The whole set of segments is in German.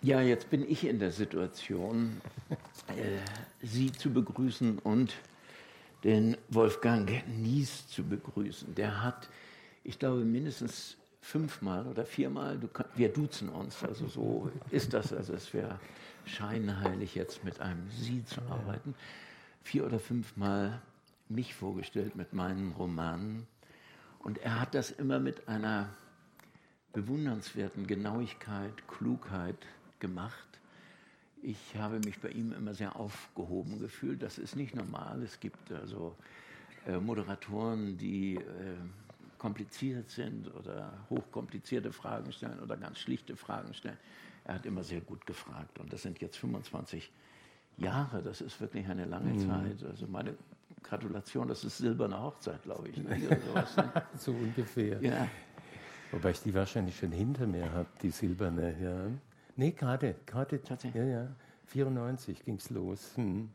Ja, jetzt bin ich in der Situation, äh, Sie zu begrüßen und den Wolfgang Nies zu begrüßen. Der hat, ich glaube, mindestens fünfmal oder viermal, du, wir duzen uns, also so ist das, also es wäre scheinheilig jetzt mit einem Sie zu arbeiten, vier oder fünfmal mich vorgestellt mit meinen Romanen und er hat das immer mit einer bewundernswerten Genauigkeit, Klugheit gemacht. Ich habe mich bei ihm immer sehr aufgehoben gefühlt. Das ist nicht normal. Es gibt also äh, Moderatoren, die äh, kompliziert sind oder hochkomplizierte Fragen stellen oder ganz schlichte Fragen stellen. Er hat immer sehr gut gefragt. Und das sind jetzt 25 Jahre. Das ist wirklich eine lange mhm. Zeit. Also meine Gratulation, das ist silberne Hochzeit, glaube ich. Ne? Sowas, ne? so ungefähr. Ja. Wobei ich die wahrscheinlich schon hinter mir habe, die silberne. Ja. Nee, gerade, gerade. Tatsächlich? Ja, ja. 94 ging es los. Hm.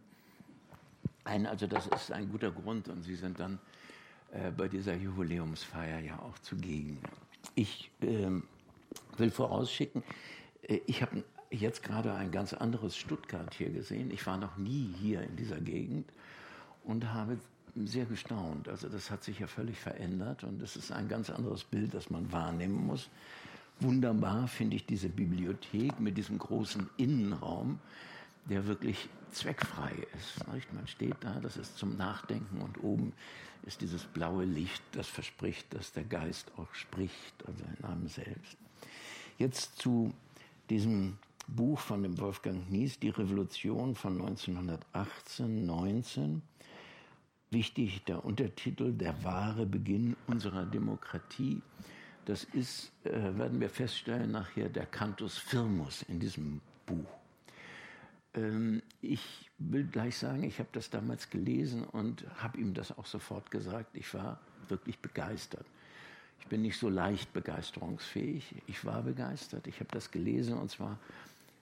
Ein, also das ist ein guter Grund und Sie sind dann äh, bei dieser Jubiläumsfeier ja auch zugegen. Ich ähm, will vorausschicken, äh, ich habe jetzt gerade ein ganz anderes Stuttgart hier gesehen. Ich war noch nie hier in dieser Gegend und habe sehr gestaunt. Also das hat sich ja völlig verändert und es ist ein ganz anderes Bild, das man wahrnehmen muss. Wunderbar finde ich diese Bibliothek mit diesem großen Innenraum, der wirklich zweckfrei ist. Man steht da, das ist zum Nachdenken und oben ist dieses blaue Licht, das verspricht, dass der Geist auch spricht, also in einem selbst. Jetzt zu diesem Buch von dem Wolfgang Nies, Die Revolution von 1918, 19 wichtig, der Untertitel Der wahre Beginn unserer Demokratie. Das ist, äh, werden wir feststellen, nachher der Cantus Firmus in diesem Buch. Ähm, ich will gleich sagen, ich habe das damals gelesen und habe ihm das auch sofort gesagt. Ich war wirklich begeistert. Ich bin nicht so leicht begeisterungsfähig. Ich war begeistert. Ich habe das gelesen und zwar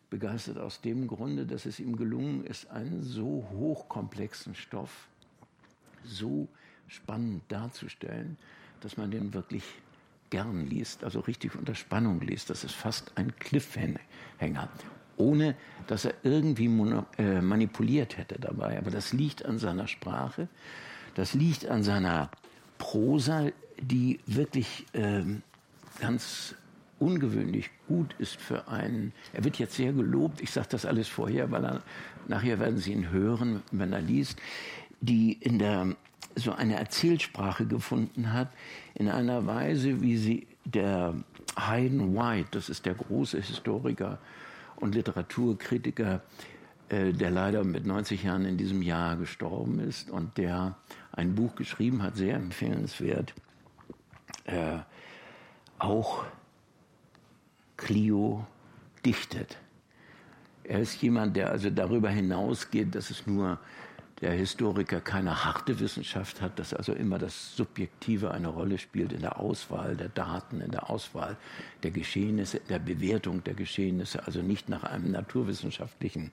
begeistert aus dem Grunde, dass es ihm gelungen ist, einen so hochkomplexen Stoff so spannend darzustellen, dass man den wirklich gern liest, also richtig unter Spannung liest. Das ist fast ein Cliffhanger, ohne dass er irgendwie äh, manipuliert hätte dabei. Aber das liegt an seiner Sprache, das liegt an seiner Prosa, die wirklich ähm, ganz ungewöhnlich gut ist für einen. Er wird jetzt sehr gelobt. Ich sage das alles vorher, weil er nachher werden Sie ihn hören, wenn er liest die in der so eine Erzählsprache gefunden hat, in einer Weise, wie sie der Hayden White, das ist der große Historiker und Literaturkritiker, äh, der leider mit 90 Jahren in diesem Jahr gestorben ist und der ein Buch geschrieben hat, sehr empfehlenswert, äh, auch Clio dichtet. Er ist jemand, der also darüber hinausgeht, dass es nur der Historiker keine harte Wissenschaft hat, dass also immer das Subjektive eine Rolle spielt in der Auswahl der Daten, in der Auswahl der Geschehnisse, in der Bewertung der Geschehnisse, also nicht nach einem naturwissenschaftlichen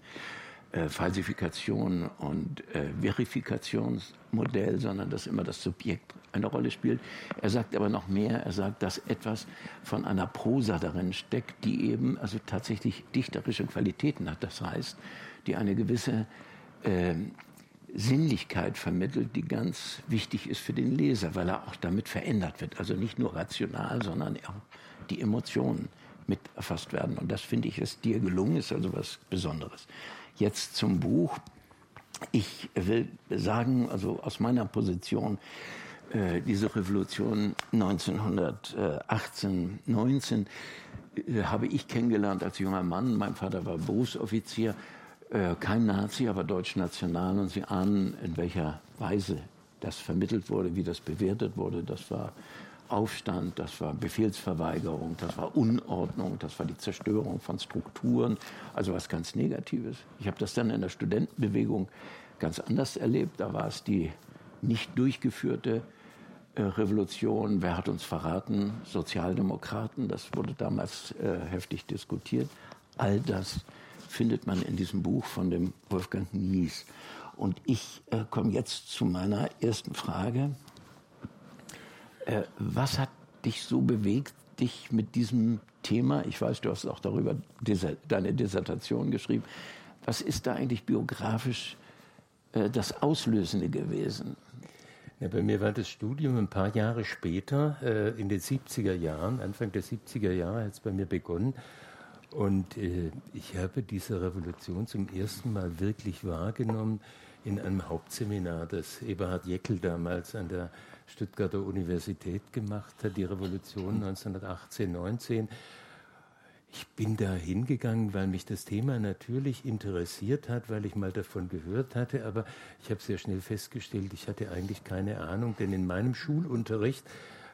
äh, Falsifikation und äh, Verifikationsmodell, sondern dass immer das Subjekt eine Rolle spielt. Er sagt aber noch mehr, er sagt, dass etwas von einer Prosa darin steckt, die eben also tatsächlich dichterische Qualitäten hat. Das heißt, die eine gewisse äh, Sinnlichkeit vermittelt, die ganz wichtig ist für den Leser, weil er auch damit verändert wird. Also nicht nur rational, sondern auch die Emotionen mit erfasst werden. Und das finde ich, ist dir gelungen, ist also was Besonderes. Jetzt zum Buch. Ich will sagen, also aus meiner Position, äh, diese Revolution 1918, 19 äh, habe ich kennengelernt als junger Mann. Mein Vater war Berufsoffizier äh, kein Nazi, aber deutsch-national. Und Sie ahnen, in welcher Weise das vermittelt wurde, wie das bewertet wurde. Das war Aufstand, das war Befehlsverweigerung, das war Unordnung, das war die Zerstörung von Strukturen, also was ganz Negatives. Ich habe das dann in der Studentenbewegung ganz anders erlebt. Da war es die nicht durchgeführte äh, Revolution. Wer hat uns verraten? Sozialdemokraten. Das wurde damals äh, heftig diskutiert. All das findet man in diesem Buch von dem Wolfgang Nies. Und ich äh, komme jetzt zu meiner ersten Frage. Äh, was hat dich so bewegt, dich mit diesem Thema, ich weiß, du hast auch darüber deine Dissertation geschrieben, was ist da eigentlich biografisch äh, das Auslösende gewesen? Ja, bei mir war das Studium ein paar Jahre später, äh, in den 70er Jahren, Anfang der 70er Jahre hat es bei mir begonnen. Und äh, ich habe diese Revolution zum ersten Mal wirklich wahrgenommen in einem Hauptseminar, das Eberhard Jeckel damals an der Stuttgarter Universität gemacht hat, die Revolution 1918, 19. Ich bin da hingegangen, weil mich das Thema natürlich interessiert hat, weil ich mal davon gehört hatte, aber ich habe sehr schnell festgestellt, ich hatte eigentlich keine Ahnung, denn in meinem Schulunterricht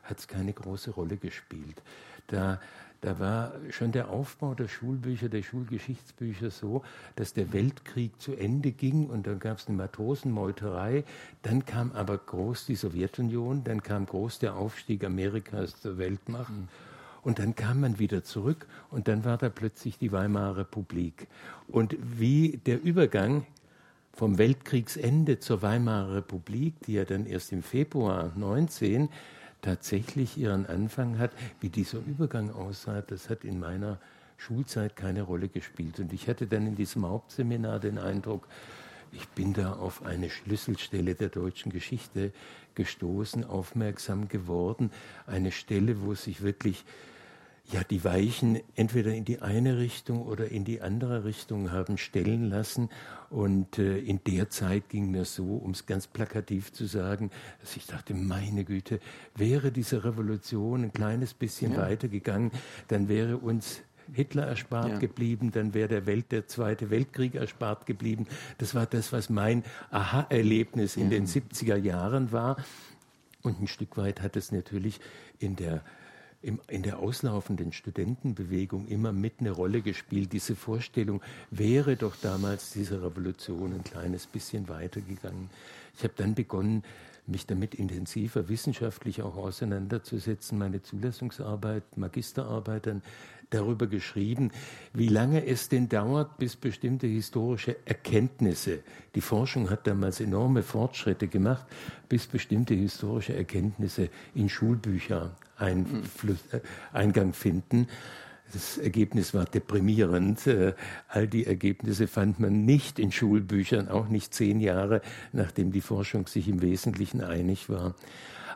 hat es keine große Rolle gespielt. Da da war schon der Aufbau der Schulbücher, der Schulgeschichtsbücher so, dass der Weltkrieg zu Ende ging und dann gab es eine Matrosenmeuterei. Dann kam aber groß die Sowjetunion, dann kam groß der Aufstieg Amerikas zur Weltmacht. Und dann kam man wieder zurück und dann war da plötzlich die Weimarer Republik. Und wie der Übergang vom Weltkriegsende zur Weimarer Republik, die ja dann erst im Februar 19 tatsächlich ihren Anfang hat. Wie dieser Übergang aussah, das hat in meiner Schulzeit keine Rolle gespielt. Und ich hatte dann in diesem Hauptseminar den Eindruck, ich bin da auf eine Schlüsselstelle der deutschen Geschichte gestoßen, aufmerksam geworden. Eine Stelle, wo sich wirklich ja, die Weichen entweder in die eine Richtung oder in die andere Richtung haben stellen lassen. Und äh, in der Zeit ging mir so, um es ganz plakativ zu sagen, dass ich dachte, meine Güte, wäre diese Revolution ein kleines bisschen ja. weitergegangen, dann wäre uns Hitler erspart ja. geblieben, dann wäre der Welt der Zweite Weltkrieg erspart geblieben. Das war das, was mein Aha-Erlebnis in ja. den 70er Jahren war. Und ein Stück weit hat es natürlich in der im, in der auslaufenden Studentenbewegung immer mit eine Rolle gespielt. Diese Vorstellung wäre doch damals diese Revolution ein kleines bisschen weitergegangen. Ich habe dann begonnen, mich damit intensiver wissenschaftlich auch auseinanderzusetzen, meine Zulassungsarbeit, Magisterarbeit dann darüber geschrieben, wie lange es denn dauert, bis bestimmte historische Erkenntnisse, die Forschung hat damals enorme Fortschritte gemacht, bis bestimmte historische Erkenntnisse in Schulbücher Einfluss, äh, Eingang finden. Das Ergebnis war deprimierend. Äh, all die Ergebnisse fand man nicht in Schulbüchern, auch nicht zehn Jahre, nachdem die Forschung sich im Wesentlichen einig war.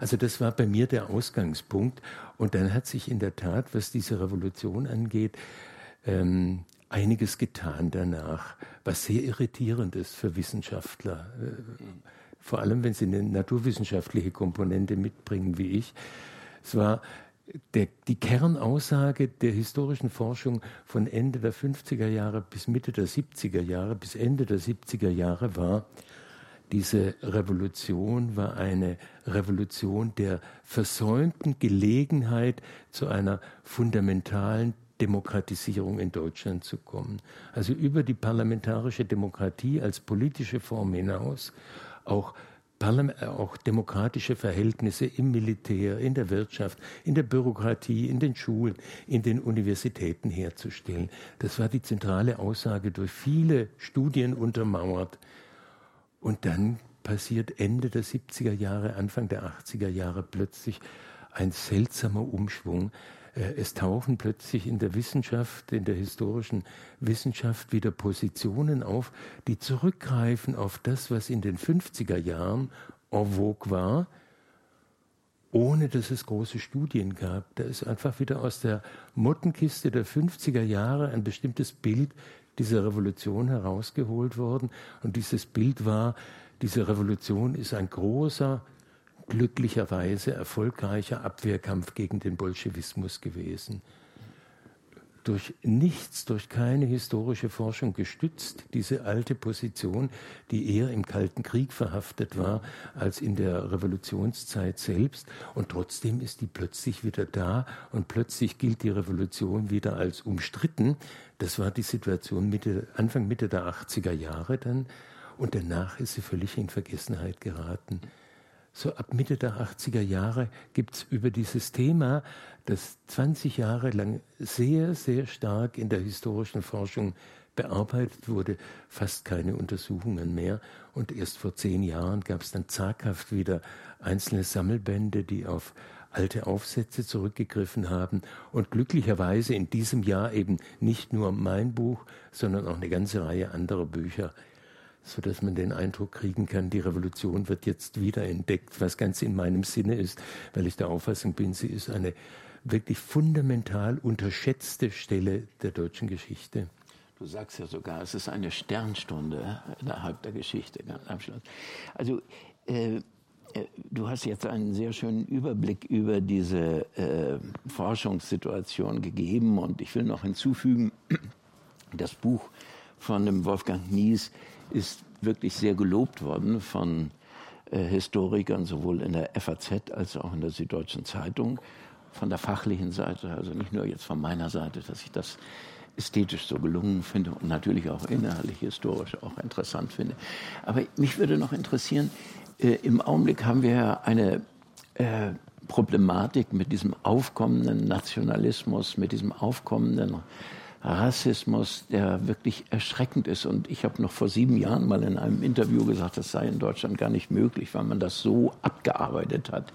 Also das war bei mir der Ausgangspunkt. Und dann hat sich in der Tat, was diese Revolution angeht, ähm, einiges getan danach, was sehr irritierend ist für Wissenschaftler. Äh, vor allem, wenn sie eine naturwissenschaftliche Komponente mitbringen wie ich. Es war der, die Kernaussage der historischen Forschung von Ende der 50er Jahre bis Mitte der 70er Jahre, bis Ende der 70er Jahre war, diese Revolution war eine Revolution der versäumten Gelegenheit zu einer fundamentalen Demokratisierung in Deutschland zu kommen. Also über die parlamentarische Demokratie als politische Form hinaus auch auch demokratische Verhältnisse im Militär, in der Wirtschaft, in der Bürokratie, in den Schulen, in den Universitäten herzustellen. Das war die zentrale Aussage durch viele Studien untermauert. Und dann passiert Ende der 70er Jahre, Anfang der 80er Jahre plötzlich ein seltsamer Umschwung. Äh, es tauchen plötzlich in der Wissenschaft, in der historischen Wissenschaft wieder Positionen auf, die zurückgreifen auf das, was in den 50er Jahren en vogue war, ohne dass es große Studien gab. Da ist einfach wieder aus der Mottenkiste der 50er Jahre ein bestimmtes Bild dieser Revolution herausgeholt worden. Und dieses Bild war, diese Revolution ist ein großer glücklicherweise erfolgreicher Abwehrkampf gegen den Bolschewismus gewesen. Durch nichts, durch keine historische Forschung gestützt, diese alte Position, die eher im Kalten Krieg verhaftet war als in der Revolutionszeit selbst. Und trotzdem ist die plötzlich wieder da und plötzlich gilt die Revolution wieder als umstritten. Das war die Situation Mitte, Anfang Mitte der 80er Jahre dann. Und danach ist sie völlig in Vergessenheit geraten so ab Mitte der 80er Jahre gibt es über dieses Thema, das 20 Jahre lang sehr, sehr stark in der historischen Forschung bearbeitet wurde, fast keine Untersuchungen mehr. Und erst vor zehn Jahren gab es dann zaghaft wieder einzelne Sammelbände, die auf alte Aufsätze zurückgegriffen haben und glücklicherweise in diesem Jahr eben nicht nur mein Buch, sondern auch eine ganze Reihe anderer Bücher, so dass man den Eindruck kriegen kann, die Revolution wird jetzt wieder entdeckt, was ganz in meinem Sinne ist, weil ich der Auffassung bin, sie ist eine wirklich fundamental unterschätzte Stelle der deutschen Geschichte. Du sagst ja sogar, es ist eine Sternstunde innerhalb der Geschichte. Also äh, äh, du hast jetzt einen sehr schönen Überblick über diese äh, Forschungssituation gegeben und ich will noch hinzufügen, das Buch von dem Wolfgang Nies ist wirklich sehr gelobt worden von äh, Historikern, sowohl in der FAZ als auch in der Süddeutschen Zeitung, von der fachlichen Seite, also nicht nur jetzt von meiner Seite, dass ich das ästhetisch so gelungen finde und natürlich auch innerlich historisch auch interessant finde. Aber mich würde noch interessieren, äh, Im Augenblick haben wir eine äh, Problematik mit diesem aufkommenden Nationalismus, mit diesem aufkommenden Rassismus, der wirklich erschreckend ist. Und ich habe noch vor sieben Jahren mal in einem Interview gesagt, das sei in Deutschland gar nicht möglich, weil man das so abgearbeitet hat,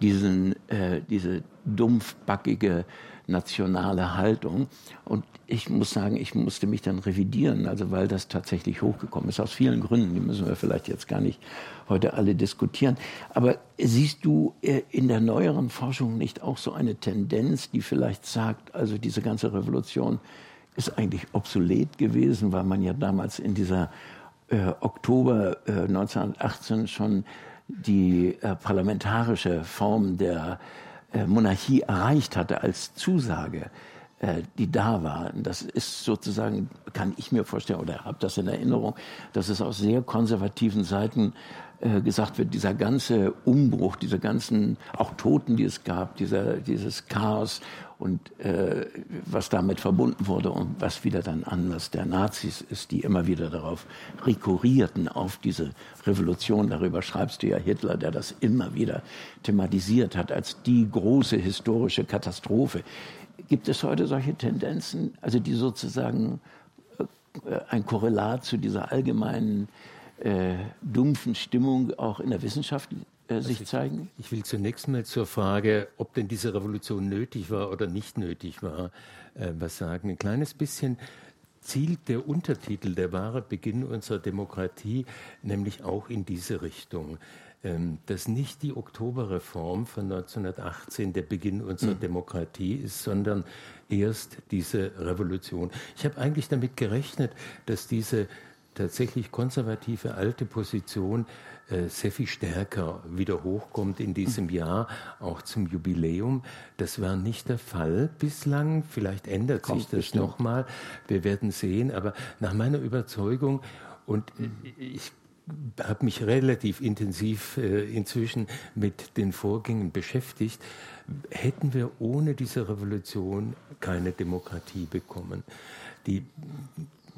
diesen, äh, diese dumpfbackige nationale Haltung. Und ich muss sagen, ich musste mich dann revidieren, also weil das tatsächlich hochgekommen ist, aus vielen Gründen, die müssen wir vielleicht jetzt gar nicht heute alle diskutieren. Aber siehst du äh, in der neueren Forschung nicht auch so eine Tendenz, die vielleicht sagt, also diese ganze Revolution ist eigentlich obsolet gewesen, weil man ja damals in dieser äh, Oktober äh, 1918 schon die äh, parlamentarische Form der Monarchie erreicht hatte als Zusage, äh, die da war. Das ist sozusagen, kann ich mir vorstellen oder habe das in Erinnerung, dass es aus sehr konservativen Seiten äh, gesagt wird, dieser ganze Umbruch, diese ganzen auch Toten, die es gab, dieser, dieses Chaos und äh, was damit verbunden wurde und was wieder dann Anlass der Nazis ist, die immer wieder darauf rekurrierten, auf diese Revolution. Darüber schreibst du ja Hitler, der das immer wieder thematisiert hat als die große historische Katastrophe. Gibt es heute solche Tendenzen, also die sozusagen äh, ein Korrelat zu dieser allgemeinen äh, dumpfen Stimmung auch in der Wissenschaft äh, sich also zeigen? Ich will zunächst mal zur Frage, ob denn diese Revolution nötig war oder nicht nötig war, äh, was sagen. Ein kleines bisschen zielt der Untertitel der wahre Beginn unserer Demokratie nämlich auch in diese Richtung. Ähm, dass nicht die Oktoberreform von 1918 der Beginn unserer mhm. Demokratie ist, sondern erst diese Revolution. Ich habe eigentlich damit gerechnet, dass diese tatsächlich konservative alte Position sehr viel stärker wieder hochkommt in diesem mhm. Jahr, auch zum Jubiläum. Das war nicht der Fall bislang. Vielleicht ändert Kommt sich das nochmal. Wir werden sehen. Aber nach meiner Überzeugung, und ich habe mich relativ intensiv äh, inzwischen mit den Vorgängen beschäftigt, hätten wir ohne diese Revolution keine Demokratie bekommen. Die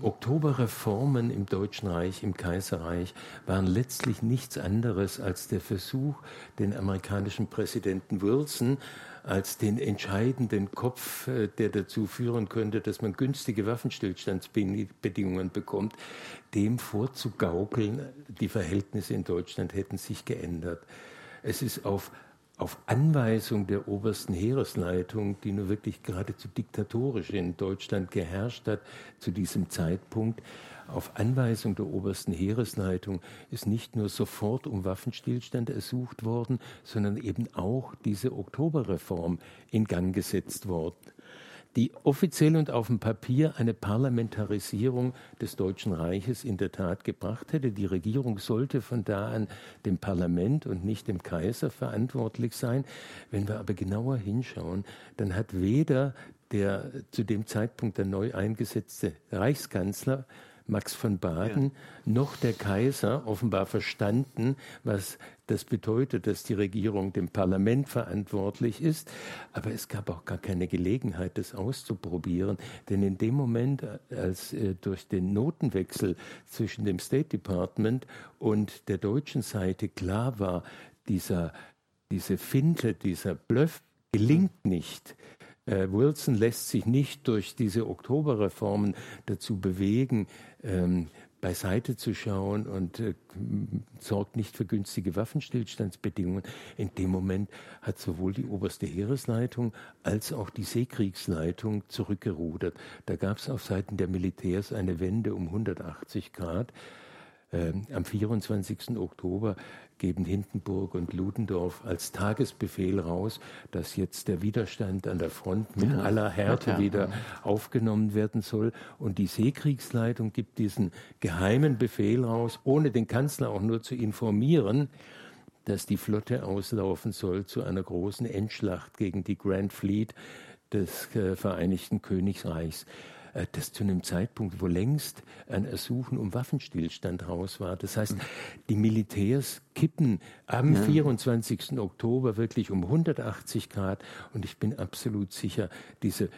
Oktoberreformen im Deutschen Reich, im Kaiserreich, waren letztlich nichts anderes als der Versuch, den amerikanischen Präsidenten Wilson als den entscheidenden Kopf, äh, der dazu führen könnte, dass man günstige Waffenstillstandsbedingungen bekommt, dem vorzugaukeln, die Verhältnisse in Deutschland hätten sich geändert. Es ist auf auf Anweisung der obersten Heeresleitung, die nur wirklich geradezu diktatorisch in Deutschland geherrscht hat zu diesem Zeitpunkt, auf Anweisung der obersten Heeresleitung ist nicht nur sofort um Waffenstillstand ersucht worden, sondern eben auch diese Oktoberreform in Gang gesetzt worden die offiziell und auf dem Papier eine Parlamentarisierung des Deutschen Reiches in der Tat gebracht hätte. Die Regierung sollte von da an dem Parlament und nicht dem Kaiser verantwortlich sein. Wenn wir aber genauer hinschauen, dann hat weder der zu dem Zeitpunkt der neu eingesetzte Reichskanzler Max von Baden ja. noch der Kaiser offenbar verstanden, was das bedeutet, dass die Regierung dem Parlament verantwortlich ist. Aber es gab auch gar keine Gelegenheit, das auszuprobieren. Denn in dem Moment, als äh, durch den Notenwechsel zwischen dem State Department und der deutschen Seite klar war, dieser, diese Finte, dieser Bluff gelingt nicht, äh, Wilson lässt sich nicht durch diese Oktoberreformen dazu bewegen, ähm, beiseite zu schauen und äh, sorgt nicht für günstige Waffenstillstandsbedingungen. In dem Moment hat sowohl die oberste Heeresleitung als auch die Seekriegsleitung zurückgerudert. Da gab es auf Seiten der Militärs eine Wende um 180 Grad. Ähm, am 24. Oktober geben Hindenburg und Ludendorff als Tagesbefehl raus, dass jetzt der Widerstand an der Front mit ja, aller Härte ja, wieder aufgenommen werden soll. Und die Seekriegsleitung gibt diesen geheimen Befehl raus, ohne den Kanzler auch nur zu informieren, dass die Flotte auslaufen soll zu einer großen Endschlacht gegen die Grand Fleet des äh, Vereinigten Königreichs. Äh, das zu einem Zeitpunkt, wo längst ein Ersuchen um Waffenstillstand raus war. Das heißt, die Militärs kippen am ja. 24. Oktober wirklich um 180 Grad und ich bin absolut sicher, diese äh,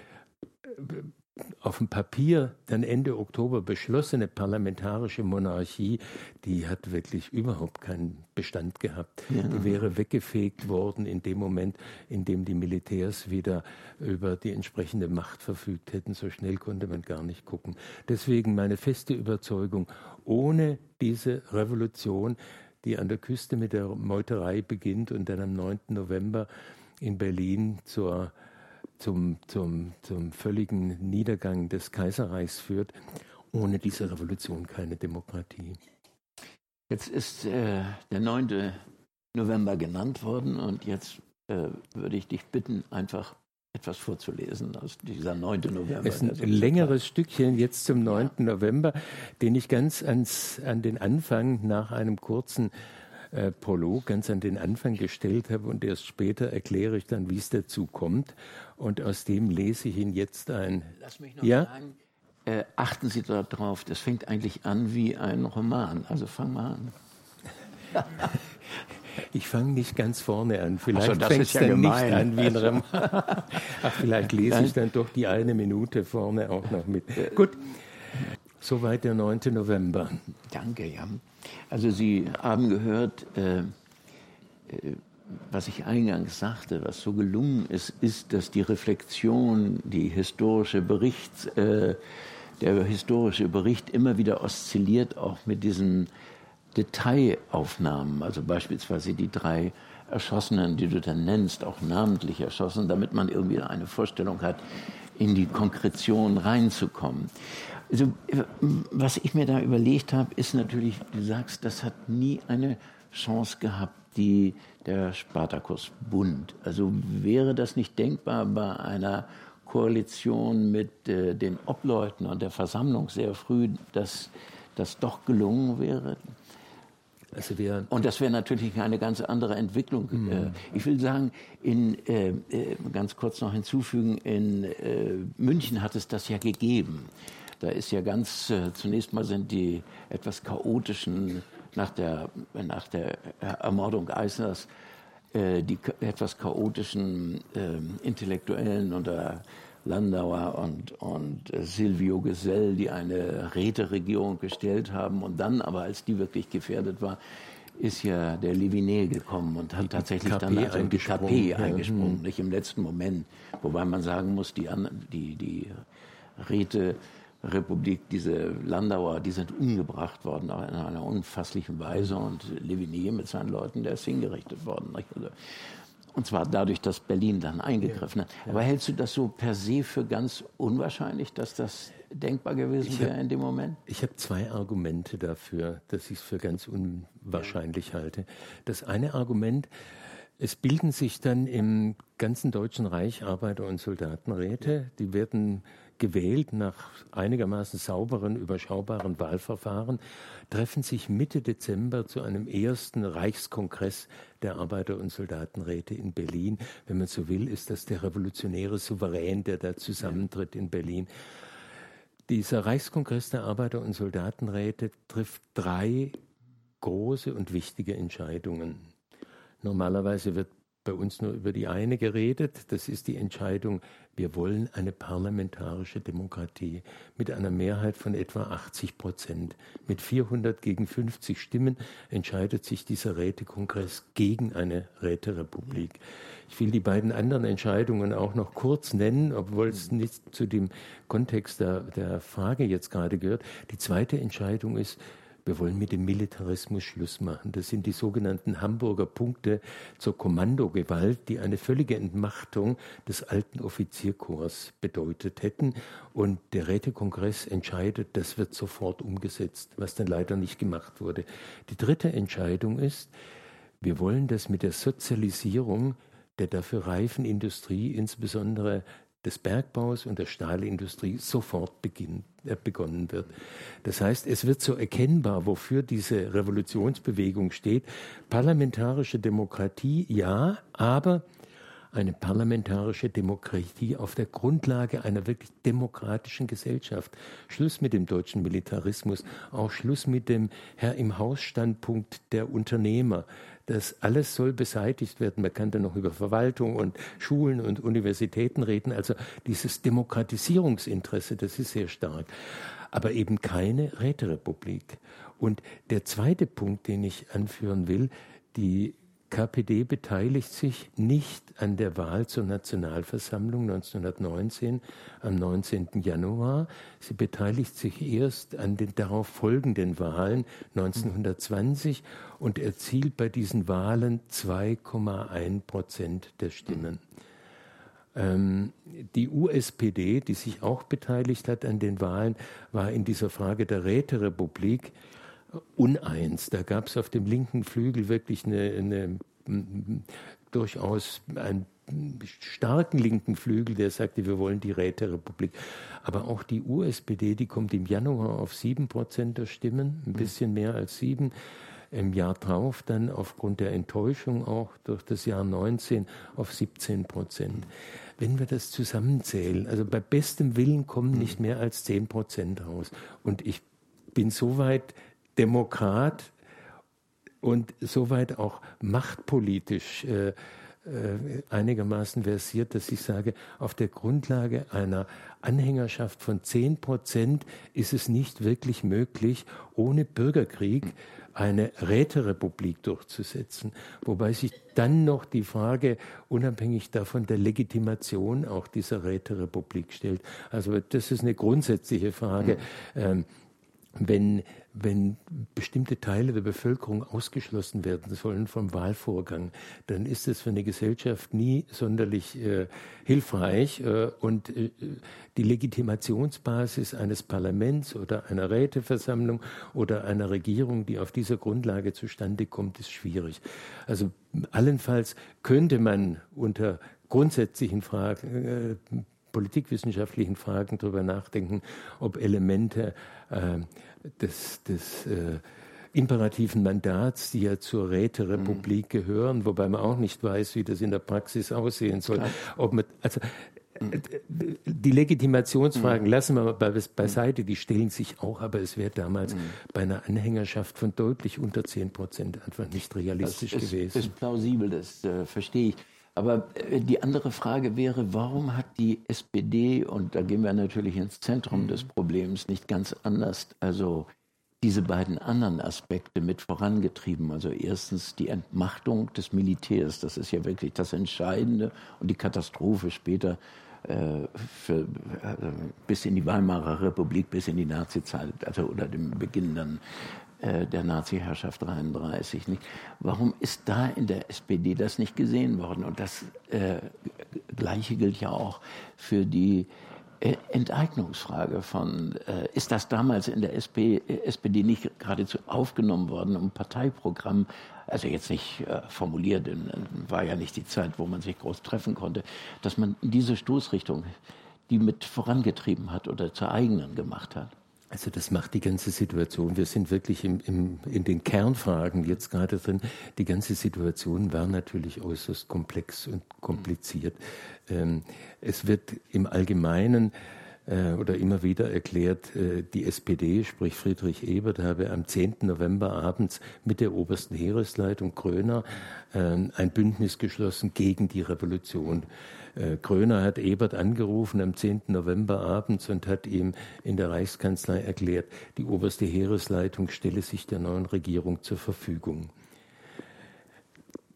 auf dem Papier dann Ende Oktober beschlossene parlamentarische Monarchie, die hat wirklich überhaupt keinen Bestand gehabt. Ja. Die wäre weggefegt worden in dem Moment, in dem die Militärs wieder über die entsprechende Macht verfügt hätten. So schnell konnte man gar nicht gucken. Deswegen meine feste Überzeugung, ohne diese Revolution, die an der Küste mit der Meuterei beginnt und dann am 9. November in Berlin zur zum, zum, zum völligen Niedergang des Kaiserreichs führt. Ohne diese Revolution keine Demokratie. Jetzt ist äh, der 9. November genannt worden und jetzt äh, würde ich dich bitten, einfach etwas vorzulesen aus dieser 9. November. Es ist ein längeres Stückchen jetzt zum 9. Ja. November, den ich ganz ans, an den Anfang nach einem kurzen äh, Prolog ganz an den Anfang gestellt habe und erst später erkläre ich dann, wie es dazu kommt. Und aus dem lese ich ihn jetzt ein. Lass mich noch ja? sagen, äh, achten Sie darauf, das fängt eigentlich an wie ein Roman. Also fang mal an. Ich fange nicht ganz vorne an. Vielleicht so, fängt es ja dann gemein. nicht an wie ein Roman. Ach, vielleicht lese ich dann doch die eine Minute vorne auch noch mit. Gut, soweit der 9. November. Danke, ja. Also Sie haben gehört, äh, äh, was ich eingangs sagte, was so gelungen ist, ist, dass die Reflexion, die historische Bericht, äh, der historische Bericht immer wieder oszilliert, auch mit diesen Detailaufnahmen, also beispielsweise die drei Erschossenen, die du dann nennst, auch namentlich erschossen, damit man irgendwie eine Vorstellung hat, in die Konkretion reinzukommen. Also, was ich mir da überlegt habe, ist natürlich, du sagst, das hat nie eine Chance gehabt, die, der Spartakus-Bund. Also wäre das nicht denkbar bei einer Koalition mit äh, den Obleuten und der Versammlung sehr früh, dass das doch gelungen wäre? Also und das wäre natürlich eine ganz andere Entwicklung. Mhm. Ich will sagen, in, äh, äh, ganz kurz noch hinzufügen, in äh, München hat es das ja gegeben. Da ist ja ganz, äh, zunächst mal sind die etwas chaotischen, nach der, nach der Ermordung Eisners, äh, die etwas chaotischen äh, Intellektuellen unter Landauer und, und äh, Silvio Gesell, die eine Räteregierung gestellt haben. Und dann aber, als die wirklich gefährdet war, ist ja der Levinet gekommen und hat tatsächlich KP dann also die KP eingesprungen, ja. nicht im letzten Moment. Wobei man sagen muss, die, die, die Räte Republik, diese Landauer, die sind umgebracht worden in einer unfasslichen Weise und Levinier mit seinen Leuten, der ist hingerichtet worden. Also, und zwar dadurch, dass Berlin dann eingegriffen hat. Aber hältst du das so per se für ganz unwahrscheinlich, dass das denkbar gewesen wäre in dem Moment? Ich habe zwei Argumente dafür, dass ich es für ganz unwahrscheinlich ja. halte. Das eine Argument, es bilden sich dann im ganzen Deutschen Reich Arbeiter- und Soldatenräte. Die werden gewählt nach einigermaßen sauberen, überschaubaren Wahlverfahren, treffen sich Mitte Dezember zu einem ersten Reichskongress der Arbeiter- und Soldatenräte in Berlin. Wenn man so will, ist das der revolutionäre Souverän, der da zusammentritt in Berlin. Dieser Reichskongress der Arbeiter- und Soldatenräte trifft drei große und wichtige Entscheidungen. Normalerweise wird bei uns nur über die eine geredet. Das ist die Entscheidung, wir wollen eine parlamentarische Demokratie mit einer Mehrheit von etwa 80 Prozent. Mit 400 gegen 50 Stimmen entscheidet sich dieser Rätekongress gegen eine Räterepublik. Ich will die beiden anderen Entscheidungen auch noch kurz nennen, obwohl es nicht zu dem Kontext der, der Frage jetzt gerade gehört. Die zweite Entscheidung ist, wir wollen mit dem Militarismus Schluss machen. Das sind die sogenannten Hamburger Punkte zur Kommandogewalt, die eine völlige Entmachtung des alten Offizierkorps bedeutet hätten. Und der Rätekongress entscheidet, das wird sofort umgesetzt, was dann leider nicht gemacht wurde. Die dritte Entscheidung ist, wir wollen das mit der Sozialisierung der dafür reifen Industrie, insbesondere des Bergbaus und der Stahlindustrie sofort beginn, äh, begonnen wird. Das heißt, es wird so erkennbar, wofür diese Revolutionsbewegung steht. Parlamentarische Demokratie, ja, aber eine parlamentarische Demokratie auf der Grundlage einer wirklich demokratischen Gesellschaft. Schluss mit dem deutschen Militarismus, auch Schluss mit dem Herr im Haus Standpunkt der Unternehmer. Das alles soll beseitigt werden. Man kann da noch über Verwaltung und Schulen und Universitäten reden. Also dieses Demokratisierungsinteresse, das ist sehr stark. Aber eben keine Räterepublik. Und der zweite Punkt, den ich anführen will, die KPD beteiligt sich nicht an der Wahl zur Nationalversammlung 1919 am 19. Januar. Sie beteiligt sich erst an den darauf folgenden Wahlen 1920 und erzielt bei diesen Wahlen 2,1 Prozent der Stimmen. Ähm, die USPD, die sich auch beteiligt hat an den Wahlen, war in dieser Frage der Räterepublik uneins. Da gab es auf dem linken Flügel wirklich eine, eine durchaus einen starken linken Flügel, der sagte, wir wollen die Räterepublik. Aber auch die USPD, die kommt im Januar auf sieben Prozent der Stimmen, ein bisschen mehr als sieben. Im Jahr drauf dann aufgrund der Enttäuschung auch durch das Jahr 19 auf 17 Prozent. Wenn wir das zusammenzählen, also bei bestem Willen kommen nicht mehr als 10 Prozent raus. Und ich bin soweit Demokrat, und soweit auch machtpolitisch äh, äh, einigermaßen versiert, dass ich sage, auf der Grundlage einer Anhängerschaft von 10 Prozent ist es nicht wirklich möglich, ohne Bürgerkrieg eine Räterepublik durchzusetzen. Wobei sich dann noch die Frage unabhängig davon der Legitimation auch dieser Räterepublik stellt. Also das ist eine grundsätzliche Frage. Mhm. Ähm, wenn, wenn bestimmte Teile der Bevölkerung ausgeschlossen werden sollen vom Wahlvorgang, dann ist es für eine Gesellschaft nie sonderlich äh, hilfreich. Äh, und äh, die Legitimationsbasis eines Parlaments oder einer Räteversammlung oder einer Regierung, die auf dieser Grundlage zustande kommt, ist schwierig. Also allenfalls könnte man unter grundsätzlichen Fragen äh, politikwissenschaftlichen Fragen darüber nachdenken, ob Elemente äh, des, des äh, imperativen Mandats, die ja zur Räterepublik mhm. gehören, wobei man auch nicht weiß, wie das in der Praxis aussehen soll. Ob man, also äh, die Legitimationsfragen mhm. lassen wir mal beiseite, die stellen sich auch, aber es wäre damals mhm. bei einer Anhängerschaft von deutlich unter 10 Prozent einfach nicht realistisch das ist, gewesen. Das ist plausibel, das äh, verstehe ich. Aber äh, die andere Frage wäre, warum hat die SPD, und da gehen wir natürlich ins Zentrum des mhm. Problems, nicht ganz anders, also diese beiden anderen Aspekte mit vorangetrieben. Also erstens die Entmachtung des Militärs, das ist ja wirklich das Entscheidende und die Katastrophe später äh, für, äh, bis in die Weimarer Republik, bis in die Nazizeit, also oder dem Beginn dann äh, der Nazi-Herrschaft 33. Nicht? Warum ist da in der SPD das nicht gesehen worden? Und das äh, Gleiche gilt ja auch für die äh, Enteignungsfrage von, äh, ist das damals in der SP, SPD nicht geradezu aufgenommen worden, um Parteiprogramm, also jetzt nicht äh, formuliert, war ja nicht die Zeit, wo man sich groß treffen konnte, dass man diese Stoßrichtung die mit vorangetrieben hat oder zur eigenen gemacht hat? Also das macht die ganze Situation. Wir sind wirklich im, im, in den Kernfragen jetzt gerade drin. Die ganze Situation war natürlich äußerst komplex und kompliziert. Ähm, es wird im Allgemeinen oder immer wieder erklärt, äh, die SPD, sprich Friedrich Ebert, habe am 10. November abends mit der obersten Heeresleitung Kröner äh, ein Bündnis geschlossen gegen die Revolution. Kröner hat Ebert angerufen am 10. November abends und hat ihm in der Reichskanzlei erklärt, die oberste Heeresleitung stelle sich der neuen Regierung zur Verfügung.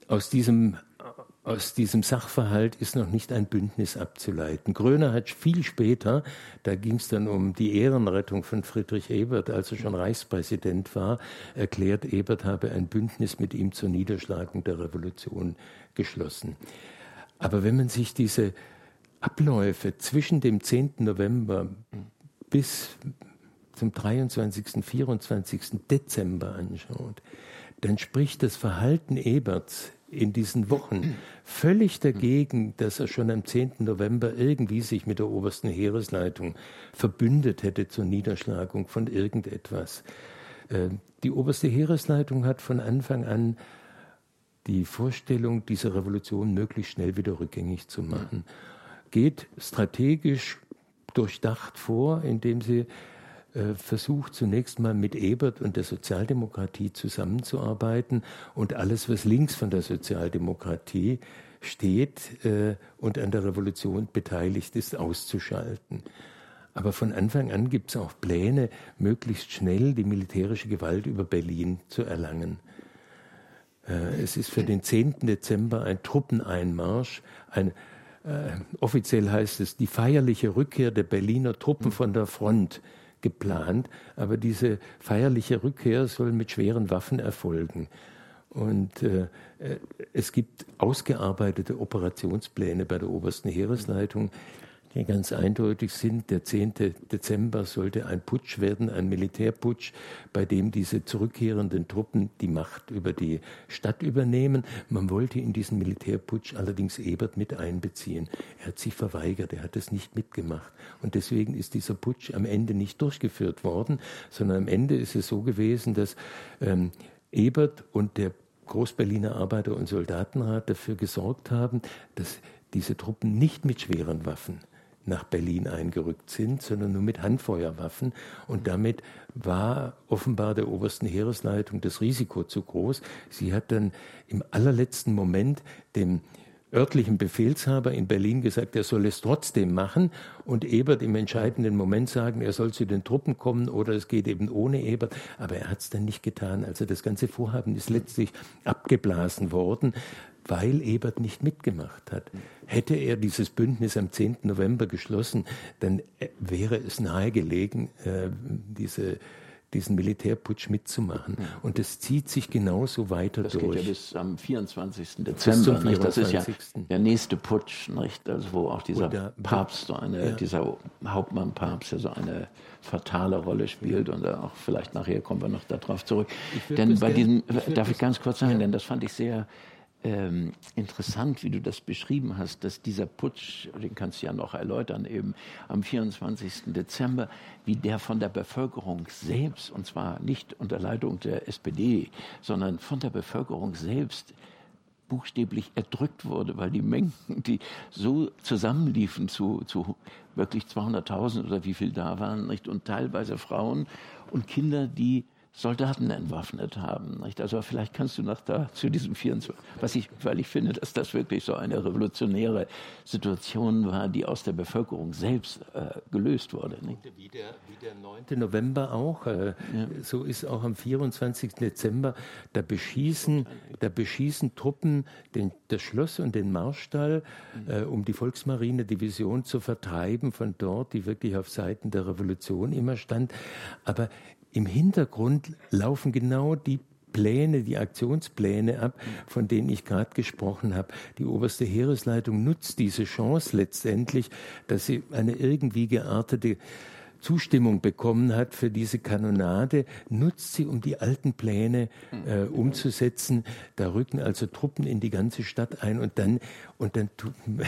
Aus diesem aus diesem Sachverhalt ist noch nicht ein Bündnis abzuleiten. Gröner hat viel später, da ging es dann um die Ehrenrettung von Friedrich Ebert, als er schon Reichspräsident war, erklärt, Ebert habe ein Bündnis mit ihm zur Niederschlagung der Revolution geschlossen. Aber wenn man sich diese Abläufe zwischen dem 10. November bis zum 23., 24. Dezember anschaut, dann spricht das Verhalten Eberts in diesen Wochen völlig dagegen, dass er schon am 10. November irgendwie sich mit der obersten Heeresleitung verbündet hätte zur Niederschlagung von irgendetwas. Äh, die oberste Heeresleitung hat von Anfang an die Vorstellung, diese Revolution möglichst schnell wieder rückgängig zu machen. Geht strategisch durchdacht vor, indem sie äh, versucht zunächst mal mit Ebert und der Sozialdemokratie zusammenzuarbeiten und alles, was links von der Sozialdemokratie steht äh, und an der Revolution beteiligt ist, auszuschalten. Aber von Anfang an gibt es auch Pläne, möglichst schnell die militärische Gewalt über Berlin zu erlangen. Äh, es ist für den 10. Dezember ein Truppeneinmarsch, ein, äh, offiziell heißt es die feierliche Rückkehr der Berliner Truppen von der Front geplant, aber diese feierliche Rückkehr soll mit schweren Waffen erfolgen. Und äh, äh es gibt ausgearbeitete Operationspläne bei der obersten Heeresleitung, die ganz eindeutig sind. Der 10. Dezember sollte ein Putsch werden, ein Militärputsch, bei dem diese zurückkehrenden Truppen die Macht über die Stadt übernehmen. Man wollte in diesen Militärputsch allerdings Ebert mit einbeziehen. Er hat sich verweigert, er hat es nicht mitgemacht. Und deswegen ist dieser Putsch am Ende nicht durchgeführt worden, sondern am Ende ist es so gewesen, dass ähm, Ebert und der Großberliner Arbeiter- und Soldatenrat dafür gesorgt haben, dass diese Truppen nicht mit schweren Waffen nach Berlin eingerückt sind, sondern nur mit Handfeuerwaffen. Und damit war offenbar der obersten Heeresleitung das Risiko zu groß. Sie hat dann im allerletzten Moment dem örtlichen Befehlshaber in Berlin gesagt, er soll es trotzdem machen und Ebert im entscheidenden Moment sagen, er soll zu den Truppen kommen oder es geht eben ohne Ebert. Aber er hat es dann nicht getan. Also das ganze Vorhaben ist letztlich abgeblasen worden weil Ebert nicht mitgemacht hat. Hätte er dieses Bündnis am 10. November geschlossen, dann äh, wäre es nahegelegen, äh, diese diesen Militärputsch mitzumachen. Und das zieht sich genauso weiter das durch. Das geht ja bis am 24. Dezember. 24. Das ist ja der nächste Putsch, nicht? Also wo auch dieser der, Papst, so eine, ja. dieser Hauptmann Papst ja so eine fatale Rolle spielt und auch vielleicht nachher kommen wir noch darauf zurück. Denn bei diesem, darf ich ganz kurz sagen, ja. denn das fand ich sehr ähm, interessant, wie du das beschrieben hast, dass dieser Putsch, den kannst du ja noch erläutern, eben am 24. Dezember, wie der von der Bevölkerung selbst, und zwar nicht unter Leitung der SPD, sondern von der Bevölkerung selbst buchstäblich erdrückt wurde, weil die Mengen, die so zusammenliefen zu, zu wirklich 200.000 oder wie viel da waren, nicht? und teilweise Frauen und Kinder, die Soldaten entwaffnet haben. Nicht? Also vielleicht kannst du noch da zu diesem 24, was ich, weil ich finde, dass das wirklich so eine revolutionäre Situation war, die aus der Bevölkerung selbst äh, gelöst wurde. Nicht? Wie, der, wie der 9. November auch, äh, ja. so ist auch am 24. Dezember, da beschießen, da beschießen Truppen den, das Schloss und den Marstall, mhm. äh, um die Volksmarine-Division zu vertreiben von dort, die wirklich auf Seiten der Revolution immer stand. Aber im Hintergrund laufen genau die Pläne, die Aktionspläne ab, von denen ich gerade gesprochen habe. Die oberste Heeresleitung nutzt diese Chance letztendlich, dass sie eine irgendwie geartete Zustimmung bekommen hat für diese Kanonade, nutzt sie, um die alten Pläne äh, umzusetzen. Da rücken also Truppen in die ganze Stadt ein und dann, und dann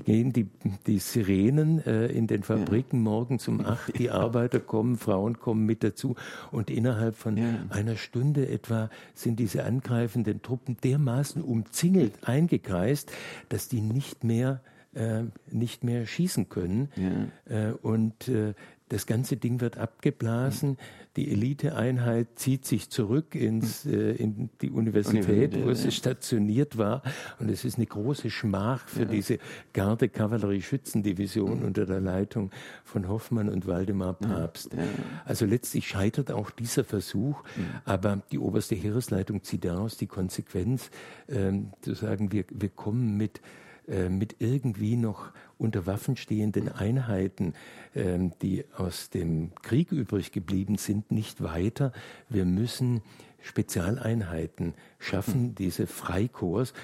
gehen die, die Sirenen äh, in den Fabriken ja. morgens um acht, die Arbeiter kommen, Frauen kommen mit dazu und innerhalb von ja. einer Stunde etwa sind diese angreifenden Truppen dermaßen umzingelt, eingekreist, dass die nicht mehr äh, nicht mehr schießen können. Ja. Äh, und äh, das ganze Ding wird abgeblasen. Die Eliteeinheit zieht sich zurück ins, äh, in die Universität, wo sie stationiert war. Und es ist eine große Schmach für ja. diese Garde-Kavallerie-Schützendivision unter der Leitung von Hoffmann und Waldemar Papst. Ja. Also letztlich scheitert auch dieser Versuch. Aber die oberste Heeresleitung zieht daraus die Konsequenz, ähm, zu sagen, wir, wir kommen mit äh, mit irgendwie noch unter Waffen stehenden Einheiten, ähm, die aus dem Krieg übrig geblieben sind, nicht weiter. Wir müssen Spezialeinheiten schaffen, diese Freikorps,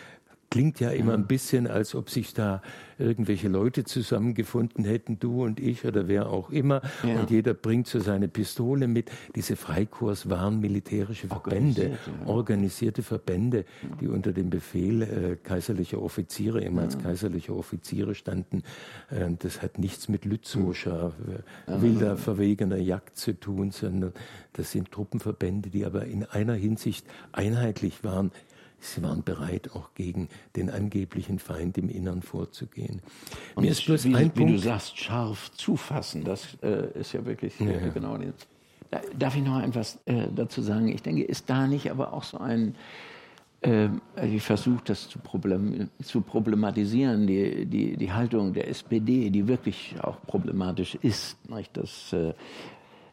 klingt ja immer ein bisschen, als ob sich da irgendwelche Leute zusammengefunden hätten, du und ich oder wer auch immer. Ja. Und jeder bringt so seine Pistole mit. Diese Freikorps waren militärische Verbände, organisierte, organisierte Verbände, die unter dem Befehl äh, kaiserlicher Offiziere, ehemals ja. kaiserlicher Offiziere standen. Äh, das hat nichts mit Lützowscher, äh, wilder, verwegener Jagd zu tun, sondern das sind Truppenverbände, die aber in einer Hinsicht einheitlich waren sie waren bereit, auch gegen den angeblichen Feind im Innern vorzugehen. Und Mir ist bloß wie, ein wie Punkt, du sagst, scharf zufassen, das äh, ist ja wirklich ja. Äh, genau. Da, darf ich noch etwas äh, dazu sagen? Ich denke, ist da nicht aber auch so ein äh, ich versuche das zu, problem, zu problematisieren, die, die, die Haltung der SPD, die wirklich auch problematisch ist. Nicht? Das, äh,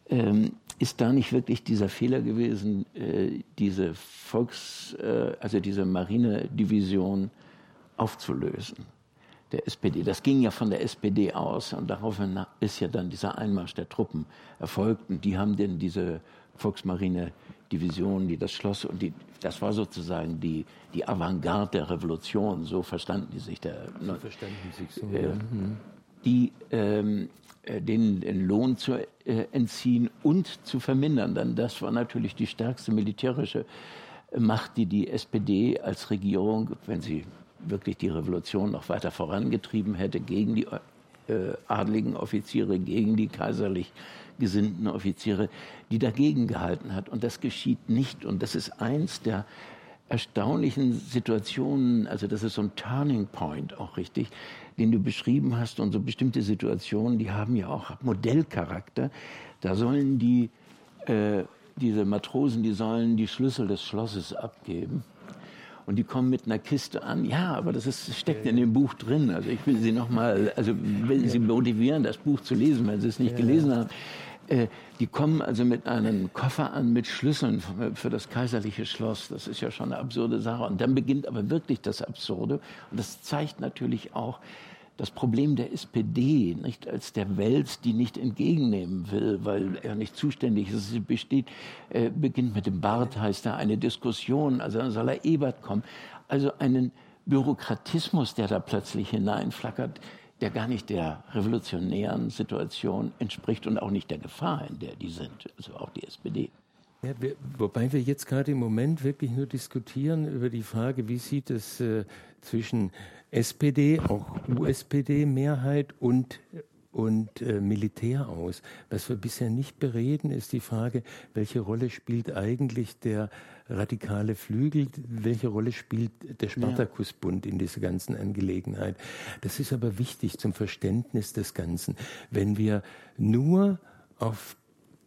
ähm, ist da nicht wirklich dieser Fehler gewesen, äh, diese Volks, äh, also diese Marinedivision aufzulösen? Der SPD. Das ging ja von der SPD aus und daraufhin ist ja dann dieser Einmarsch der Truppen erfolgt und die haben denn diese Volksmarine-Division, die das Schloss und die, das war sozusagen die, die Avantgarde der Revolution, so verstanden die sich. Der, so verstanden sich so. Äh, mhm. Die ähm, äh, den, den Lohn zu äh, entziehen und zu vermindern. Dann das war natürlich die stärkste militärische Macht, die die SPD als Regierung, wenn sie wirklich die Revolution noch weiter vorangetrieben hätte, gegen die äh, adligen Offiziere, gegen die kaiserlich gesinnten Offiziere, die dagegen gehalten hat. Und das geschieht nicht. Und das ist eins der erstaunlichen Situationen, also das ist so ein Turning Point auch richtig, den du beschrieben hast und so bestimmte Situationen, die haben ja auch Modellcharakter. Da sollen die, äh, diese Matrosen, die sollen die Schlüssel des Schlosses abgeben. Und die kommen mit einer Kiste an. Ja, aber das ist, steckt in dem Buch drin. Also ich will Sie noch mal, also will Sie motivieren, das Buch zu lesen, wenn Sie es nicht gelesen haben. Äh, die kommen also mit einem Koffer an mit Schlüsseln für das kaiserliche Schloss. Das ist ja schon eine absurde Sache. Und dann beginnt aber wirklich das Absurde. Und das zeigt natürlich auch das Problem der SPD, nicht als der Welt, die nicht entgegennehmen will, weil er nicht zuständig ist. Es besteht, äh, beginnt mit dem Bart, heißt da eine Diskussion. Also dann soll er Ebert kommen. Also einen Bürokratismus, der da plötzlich hineinflackert, der gar nicht der revolutionären Situation entspricht und auch nicht der Gefahr, in der die sind, also auch die SPD. Ja, wir, wobei wir jetzt gerade im Moment wirklich nur diskutieren über die Frage, wie sieht es äh, zwischen SPD, auch USPD-Mehrheit und und äh, Militär aus. Was wir bisher nicht bereden, ist die Frage, welche Rolle spielt eigentlich der radikale Flügel, welche Rolle spielt der Spartakusbund in dieser ganzen Angelegenheit. Das ist aber wichtig zum Verständnis des Ganzen. Wenn wir nur auf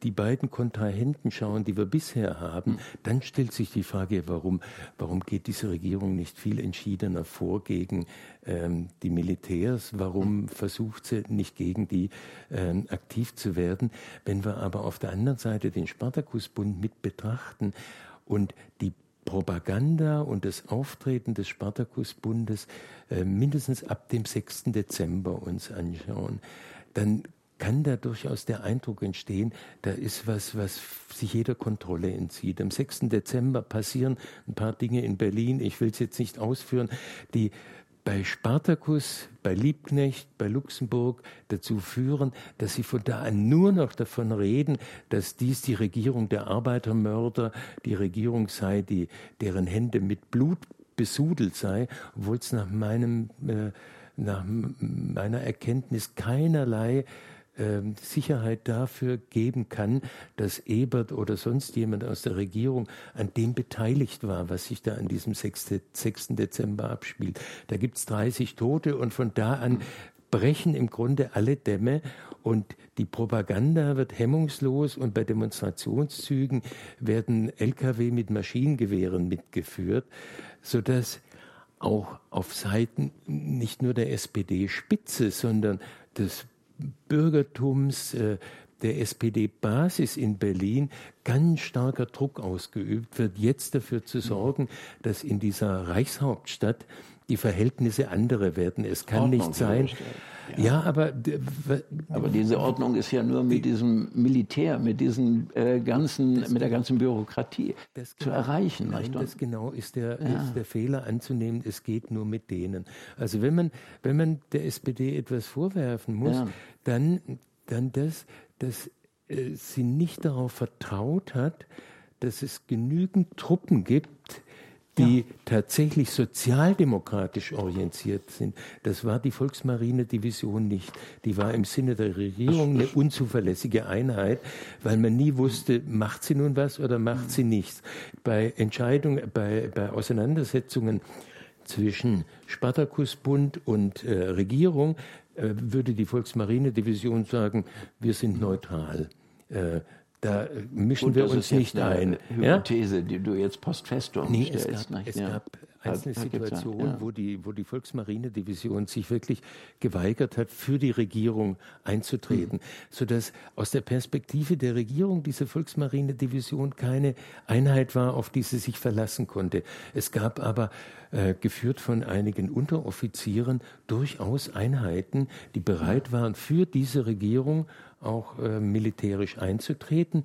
die beiden Kontrahenten schauen, die wir bisher haben, dann stellt sich die Frage, warum, warum geht diese Regierung nicht viel entschiedener vor gegen ähm, die Militärs? Warum versucht sie nicht gegen die ähm, aktiv zu werden? Wenn wir aber auf der anderen Seite den Spartakusbund mit betrachten und die Propaganda und das Auftreten des Spartakusbundes äh, mindestens ab dem 6. Dezember uns anschauen, dann kann da durchaus der Eindruck entstehen, da ist was, was sich jeder Kontrolle entzieht. Am 6. Dezember passieren ein paar Dinge in Berlin, ich will es jetzt nicht ausführen, die bei Spartacus, bei Liebknecht, bei Luxemburg dazu führen, dass sie von da an nur noch davon reden, dass dies die Regierung der Arbeitermörder, die Regierung sei, die, deren Hände mit Blut besudelt sei, obwohl es nach meinem, äh, nach meiner Erkenntnis keinerlei ähm, Sicherheit dafür geben kann, dass Ebert oder sonst jemand aus der Regierung an dem beteiligt war, was sich da an diesem 6. 6. Dezember abspielt. Da gibt es 30 Tote und von da an brechen im Grunde alle Dämme und die Propaganda wird hemmungslos und bei Demonstrationszügen werden Lkw mit Maschinengewehren mitgeführt, sodass auch auf Seiten nicht nur der SPD-Spitze, sondern des Bürgertums, äh, der SPD-Basis in Berlin ganz starker Druck ausgeübt wird, jetzt dafür zu sorgen, dass in dieser Reichshauptstadt die Verhältnisse andere werden. Es kann Ordnung nicht sein. Ja, ja aber aber diese Ordnung ist ja nur mit diesem Militär, mit diesen äh, ganzen, mit der ganzen Bürokratie zu genau, erreichen. Nein, das genau ist der, ja. ist der Fehler anzunehmen. Es geht nur mit denen. Also wenn man wenn man der SPD etwas vorwerfen muss, ja. dann dann das, dass äh, sie nicht darauf vertraut hat, dass es genügend Truppen gibt, die ja. tatsächlich sozialdemokratisch orientiert sind. Das war die Volksmarine-Division nicht. Die war im Sinne der Regierung eine unzuverlässige Einheit, weil man nie wusste, macht sie nun was oder macht sie nichts. Bei Entscheidungen, bei, bei Auseinandersetzungen zwischen Spartakusbund und äh, Regierung äh, würde die Volksmarine-Division sagen, wir sind neutral. Äh, da mischen Und wir uns nicht ein. Hypothese, ja? die du jetzt post festum nee, stellst. Es gab, es ja. gab einzelne Situationen, ja. wo, die, wo die Volksmarinedivision sich wirklich geweigert hat, für die Regierung einzutreten, mhm. sodass aus der Perspektive der Regierung diese Volksmarinedivision keine Einheit war, auf die sie sich verlassen konnte. Es gab aber äh, geführt von einigen Unteroffizieren durchaus Einheiten, die bereit waren, für diese Regierung auch äh, militärisch einzutreten.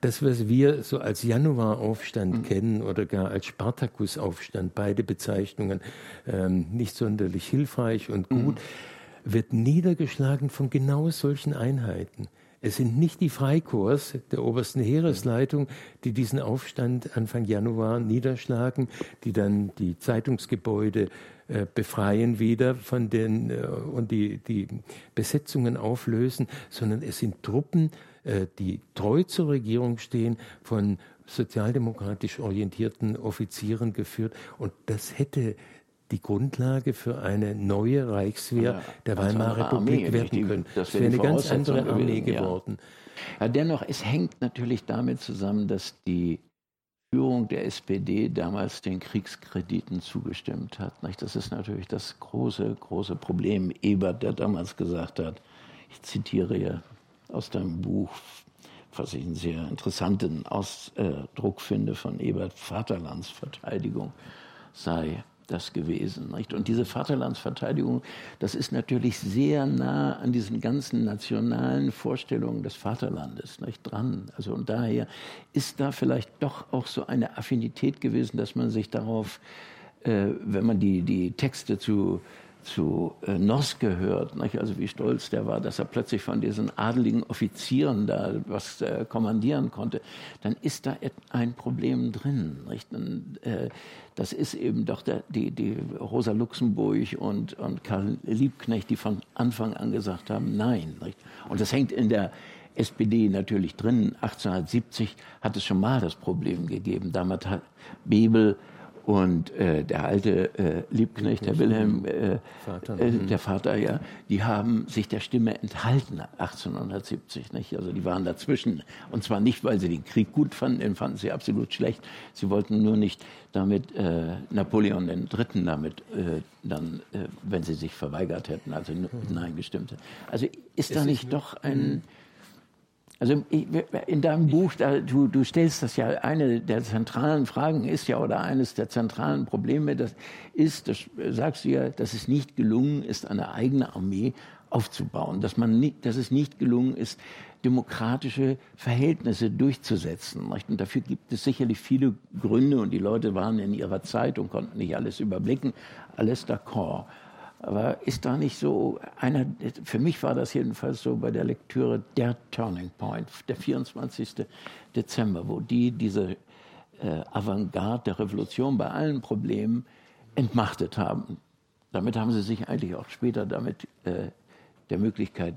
Das, was wir so als Januaraufstand mhm. kennen oder gar als Spartakusaufstand, beide Bezeichnungen ähm, nicht sonderlich hilfreich und gut, mhm. wird niedergeschlagen von genau solchen Einheiten. Es sind nicht die Freikorps der obersten Heeresleitung, die diesen Aufstand Anfang Januar niederschlagen, die dann die Zeitungsgebäude äh, befreien wieder von den äh, und die, die Besetzungen auflösen, sondern es sind Truppen, äh, die treu zur Regierung stehen, von sozialdemokratisch orientierten Offizieren geführt. Und das hätte die Grundlage für eine neue Reichswehr ja, der Weimarer Republik Armee, werden können. Das wäre eine ganz andere Armee geworden. Ja. Ja, dennoch, es hängt natürlich damit zusammen, dass die Führung der SPD damals den Kriegskrediten zugestimmt hat. Das ist natürlich das große, große Problem. Ebert, der damals gesagt hat, ich zitiere ja aus deinem Buch, was ich einen sehr interessanten Ausdruck finde von Ebert, Vaterlandsverteidigung sei das gewesen. Nicht? Und diese Vaterlandsverteidigung, das ist natürlich sehr nah an diesen ganzen nationalen Vorstellungen des Vaterlandes nicht, dran. Also und daher ist da vielleicht doch auch so eine Affinität gewesen, dass man sich darauf, äh, wenn man die, die Texte zu zu äh, Noss gehört, nicht? also wie stolz der war, dass er plötzlich von diesen adeligen Offizieren da was äh, kommandieren konnte, dann ist da ein Problem drin. Nicht? Und, äh, das ist eben doch der, die, die Rosa Luxemburg und, und Karl Liebknecht, die von Anfang an gesagt haben, nein. Nicht? Und das hängt in der SPD natürlich drin. 1870 hat es schon mal das Problem gegeben. Damals hat Bebel und äh, der alte äh, Liebknecht, der Wilhelm, äh, Vater. Äh, der Vater, ja, die haben sich der Stimme enthalten 1870. Nicht? Also die waren dazwischen. Und zwar nicht, weil sie den Krieg gut fanden, den fanden sie absolut schlecht. Sie wollten nur nicht damit äh, Napoleon III. damit äh, dann, äh, wenn sie sich verweigert hätten, also mhm. Nein gestimmt hätten. Also ist da nicht doch ein mhm. Also in deinem Buch, da, du, du stellst das ja, eine der zentralen Fragen ist ja, oder eines der zentralen Probleme, das ist, das sagst du ja, dass es nicht gelungen ist, eine eigene Armee aufzubauen, dass, man nicht, dass es nicht gelungen ist, demokratische Verhältnisse durchzusetzen. Und dafür gibt es sicherlich viele Gründe und die Leute waren in ihrer Zeit und konnten nicht alles überblicken, alles d'accord. Aber ist da nicht so einer, für mich war das jedenfalls so bei der Lektüre der Turning Point, der 24. Dezember, wo die diese äh, Avantgarde der Revolution bei allen Problemen entmachtet haben. Damit haben sie sich eigentlich auch später damit äh, der Möglichkeit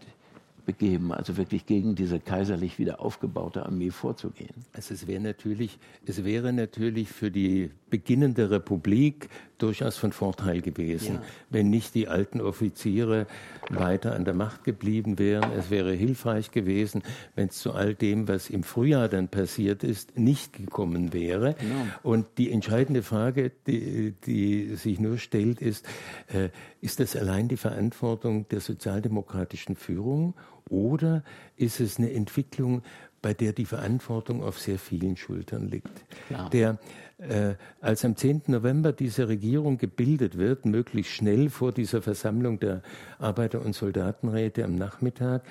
begeben, also wirklich gegen diese kaiserlich wieder aufgebaute Armee vorzugehen? Also es wäre natürlich, es wäre natürlich für die beginnende Republik durchaus von Vorteil gewesen, ja. wenn nicht die alten Offiziere weiter an der Macht geblieben wären. Es wäre hilfreich gewesen, wenn es zu all dem, was im Frühjahr dann passiert ist, nicht gekommen wäre. Ja. Und die entscheidende Frage, die, die sich nur stellt, ist, äh, ist das allein die Verantwortung der sozialdemokratischen Führung oder ist es eine Entwicklung, bei der die Verantwortung auf sehr vielen Schultern liegt? Ja. Der äh, als am 10. November diese Regierung gebildet wird, möglichst schnell vor dieser Versammlung der Arbeiter- und Soldatenräte am Nachmittag,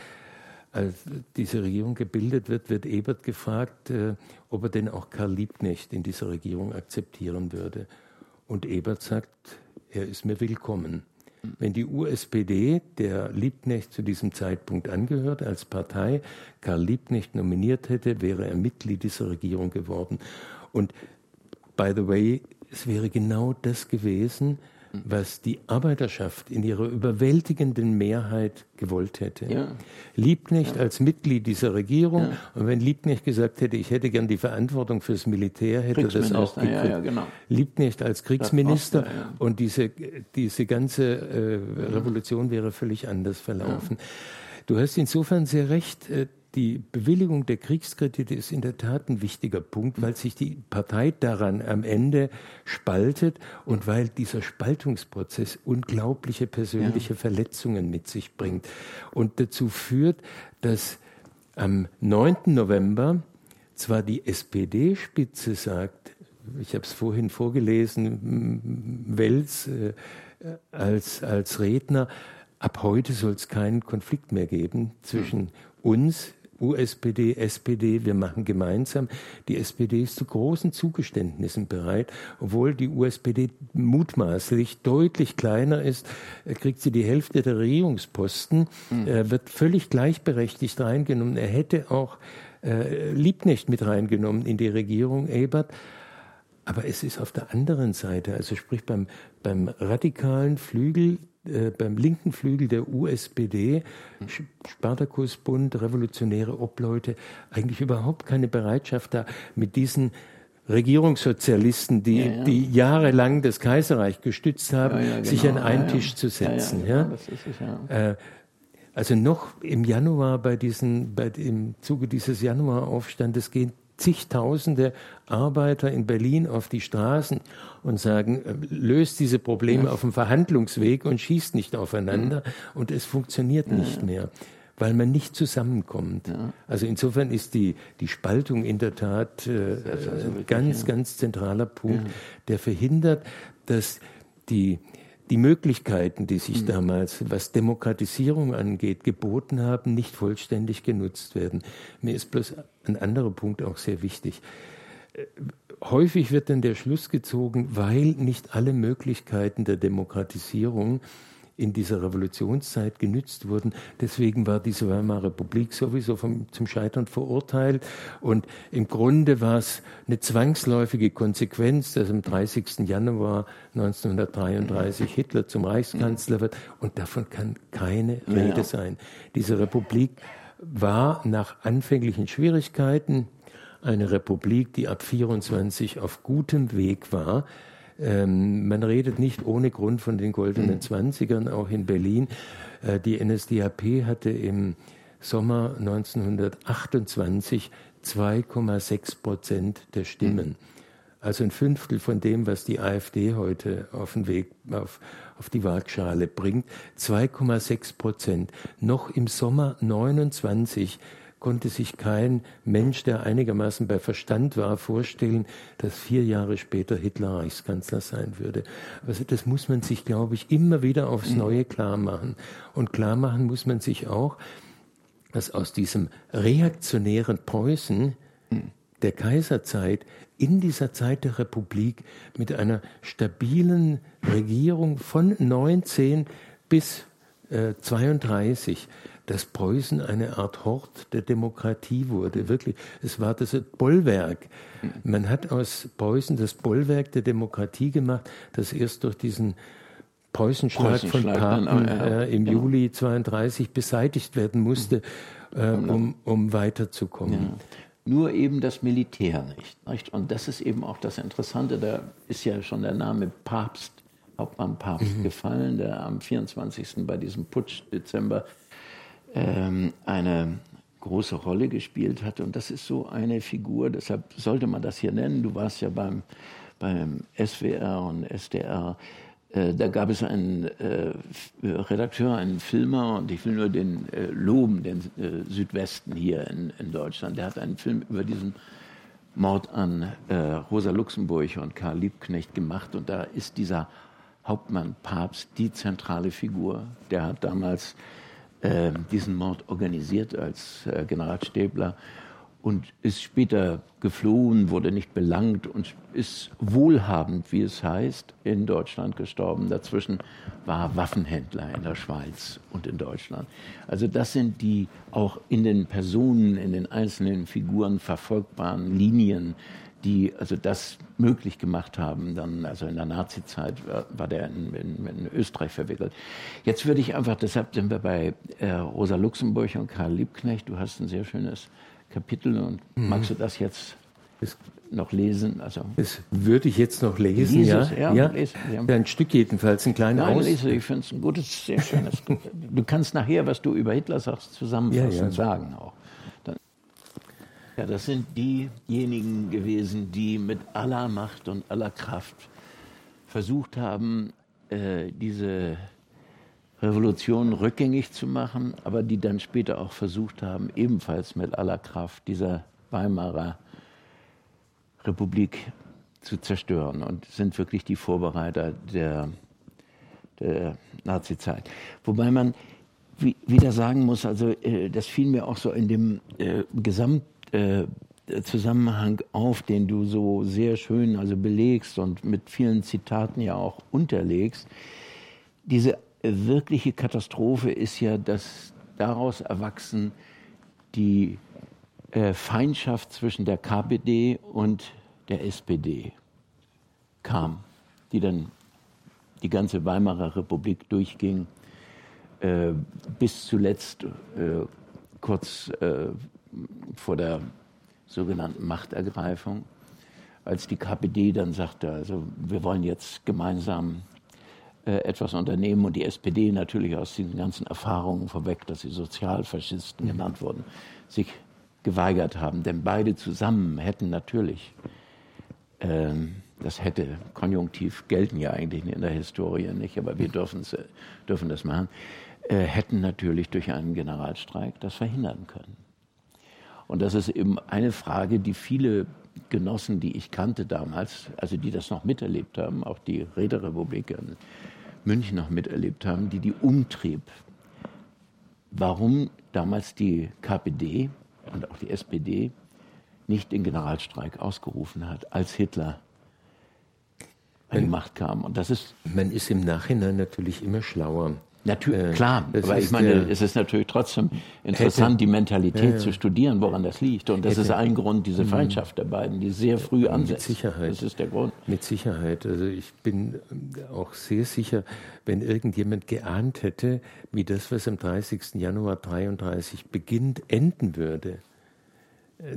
als diese Regierung gebildet wird, wird Ebert gefragt, äh, ob er denn auch Karl Liebknecht in dieser Regierung akzeptieren würde. Und Ebert sagt, er ist mir willkommen. Wenn die USPD, der Liebknecht zu diesem Zeitpunkt angehört, als Partei Karl Liebknecht nominiert hätte, wäre er Mitglied dieser Regierung geworden. Und by the way, es wäre genau das gewesen, was die Arbeiterschaft in ihrer überwältigenden Mehrheit gewollt hätte. Ja. Liebknecht ja. als Mitglied dieser Regierung ja. und wenn Liebknecht gesagt hätte, ich hätte gern die Verantwortung fürs Militär, hätte er das auch gekriegt. Genau. Liebknecht als Kriegsminister und diese, diese ganze äh, Revolution wäre völlig anders verlaufen. Du hast insofern sehr recht, äh, die Bewilligung der Kriegskredite ist in der Tat ein wichtiger Punkt, weil sich die Partei daran am Ende spaltet und weil dieser Spaltungsprozess unglaubliche persönliche ja. Verletzungen mit sich bringt und dazu führt, dass am 9. November zwar die SPD-Spitze sagt, ich habe es vorhin vorgelesen, Wels äh, als, als Redner, ab heute soll es keinen Konflikt mehr geben zwischen uns, USPD, SPD, wir machen gemeinsam. Die SPD ist zu großen Zugeständnissen bereit, obwohl die USPD mutmaßlich deutlich kleiner ist, kriegt sie die Hälfte der Regierungsposten, mhm. wird völlig gleichberechtigt reingenommen. Er hätte auch äh, Liebknecht mit reingenommen in die Regierung, Ebert. Aber es ist auf der anderen Seite, also sprich beim, beim radikalen Flügel äh, beim linken Flügel der USPD, Spartakusbund, revolutionäre Obleute, eigentlich überhaupt keine Bereitschaft da, mit diesen Regierungssozialisten, die, ja, ja. die jahrelang das Kaiserreich gestützt haben, ja, genau. sich an einen Tisch zu setzen. Ja, äh, also noch im Januar bei diesen, bei, im Zuge dieses Januaraufstandes gehen zigtausende Arbeiter in Berlin auf die Straßen und sagen, äh, löst diese Probleme ja. auf dem Verhandlungsweg und schießt nicht aufeinander. Mhm. Und es funktioniert ja. nicht mehr weil man nicht zusammenkommt. Ja. Also insofern ist die, die Spaltung in der Tat äh, ein ganz, ja. ganz zentraler Punkt, ja. der verhindert, dass die, die Möglichkeiten, die sich mhm. damals, was Demokratisierung angeht, geboten haben, nicht vollständig genutzt werden. Mir ist bloß ein anderer Punkt auch sehr wichtig. Äh, häufig wird dann der Schluss gezogen, weil nicht alle Möglichkeiten der Demokratisierung in dieser Revolutionszeit genützt wurden. Deswegen war diese Weimarer Republik sowieso vom, zum Scheitern verurteilt. Und im Grunde war es eine zwangsläufige Konsequenz, dass am 30. Januar 1933 Hitler zum Reichskanzler wird. Und davon kann keine Rede sein. Diese Republik war nach anfänglichen Schwierigkeiten eine Republik, die ab 24 auf gutem Weg war, ähm, man redet nicht ohne Grund von den goldenen mhm. Zwanzigern, auch in Berlin. Äh, die NSDAP hatte im Sommer 1928 2,6 Prozent der Stimmen. Mhm. Also ein Fünftel von dem, was die AfD heute auf den Weg, auf, auf die Waagschale bringt. 2,6 Prozent. Noch im Sommer 29 konnte sich kein Mensch, der einigermaßen bei Verstand war, vorstellen, dass vier Jahre später Hitler Reichskanzler sein würde. Also das muss man sich, glaube ich, immer wieder aufs. Neue klar machen. Und klar machen muss man sich auch, dass aus diesem reaktionären Preußen. Der Kaiserzeit in dieser Zeit der Republik mit einer stabilen Regierung von 19 bis äh, 32 dass Preußen eine Art Hort der Demokratie wurde. Wirklich, es war das Bollwerk. Man hat aus Preußen das Bollwerk der Demokratie gemacht, das erst durch diesen Preußenschlag, von Papen äh, im genau. Juli 32 beseitigt werden musste, äh, um, um weiterzukommen. Ja. Nur eben das Militär nicht, nicht, Und das ist eben auch das Interessante. Da ist ja schon der Name Papst, Hauptmann Papst mhm. gefallen, der am 24. bei diesem Putsch Dezember ähm, eine große Rolle gespielt hat. Und das ist so eine Figur, deshalb sollte man das hier nennen. Du warst ja beim, beim SWR und SDR. Äh, da gab es einen äh, Redakteur, einen Filmer, und ich will nur den äh, loben, den äh, Südwesten hier in, in, Deutschland. Der hat einen Film über diesen Mord an äh, Rosa Luxemburg und Karl Liebknecht gemacht. Und da ist dieser Hauptmann Papst die zentrale Figur. Der hat damals äh, diesen Mord organisiert als Generalstäbler und ist später geflohen, wurde nicht belangt und ist wohlhabend, wie es heißt, in Deutschland gestorben. Dazwischen war Waffenhändler in der Schweiz und in Deutschland. Also das sind die auch in den Personen, in den einzelnen Figuren verfolgbaren Linien, die also das möglich gemacht haben. Dann, also in der Nazizeit war, war der in, in, in, Österreich verwickelt. Jetzt würde ich einfach, deshalb sind wir bei äh, Rosa Luxemburg und Karl Liebknecht. Du hast ein sehr schönes Kapitel und mhm. magst du das jetzt das, noch lesen? Also das würde ich jetzt noch lesen, ja. Es, ja, ja. Lesen, ja. Ein Stück jedenfalls, ein kleiner Aus. Lese, ich finde es ein gutes, sehr schönes. du kannst nachher, was du über Hitler sagst, zusammenfassen ja, ja. sagen auch. Ja, das sind diejenigen gewesen, die mit aller Macht und aller Kraft versucht haben, äh, diese Revolution rückgängig zu machen, aber die dann später auch versucht haben, ebenfalls mit aller Kraft dieser Weimarer Republik zu zerstören und sind wirklich die Vorbereiter der, der Nazizeit. Wobei man wieder sagen muss, also äh, das fiel mir auch so in dem äh, Gesamt äh, auf, den du so sehr schön also belegst und mit vielen Zitaten ja auch unterlegst. Diese wirkliche Katastrophe ist ja, dass daraus erwachsen die äh, Feindschaft zwischen der KPD und der SPD kam, die dann die ganze Weimarer Republik durchging, äh, bis zuletzt äh, kurz äh, vor der sogenannten Machtergreifung, als die KPD dann sagte, also wir wollen jetzt gemeinsam etwas unternehmen und die SPD natürlich aus diesen ganzen Erfahrungen vorweg, dass sie Sozialfaschisten mhm. genannt wurden, sich geweigert haben. Denn beide zusammen hätten natürlich, ähm, das hätte konjunktiv gelten ja eigentlich in der Historie nicht, aber wir dürfen das machen, äh, hätten natürlich durch einen Generalstreik das verhindern können. Und das ist eben eine Frage, die viele Genossen, die ich kannte damals, also die das noch miterlebt haben, auch die Räterepublik in München noch miterlebt haben, die die umtrieb. Warum damals die KPD und auch die SPD nicht den Generalstreik ausgerufen hat, als Hitler an die Macht kam. Und das ist man ist im Nachhinein natürlich immer schlauer. Natürlich, äh, klar, aber ich meine, der, es ist natürlich trotzdem interessant, hätte, die Mentalität äh, zu studieren, woran das liegt. Und das hätte, ist ein Grund, diese mhm. Feindschaft der beiden, die sehr früh ansetzt. Mit Sicherheit. Das ist der Grund. Mit Sicherheit. Also ich bin auch sehr sicher, wenn irgendjemand geahnt hätte, wie das, was am 30. Januar 33 beginnt, enden würde,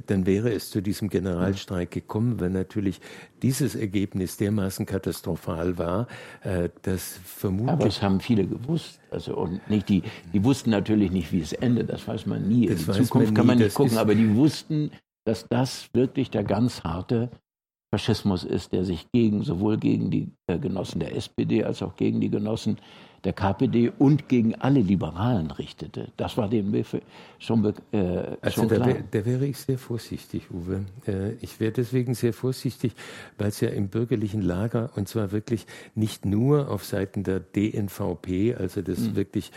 dann wäre es zu diesem Generalstreik gekommen, weil natürlich dieses Ergebnis dermaßen katastrophal war, äh, dass vermutlich. Aber es haben viele gewusst. Also und nicht die, die wussten natürlich nicht, wie es endet. Das weiß man nie. Das In Zukunft man kann man nicht gucken, aber die wussten, dass das wirklich der ganz harte Faschismus ist, der sich gegen sowohl gegen die äh, Genossen der SPD als auch gegen die Genossen der KPD und gegen alle Liberalen richtete. Das war dem schon, äh, also schon klar. Da, da, wäre ich sehr vorsichtig, Uwe. Äh, ich wäre deswegen sehr vorsichtig, weil es ja im bürgerlichen Lager, und zwar wirklich nicht nur auf Seiten der DNVP, also des mhm. wirklich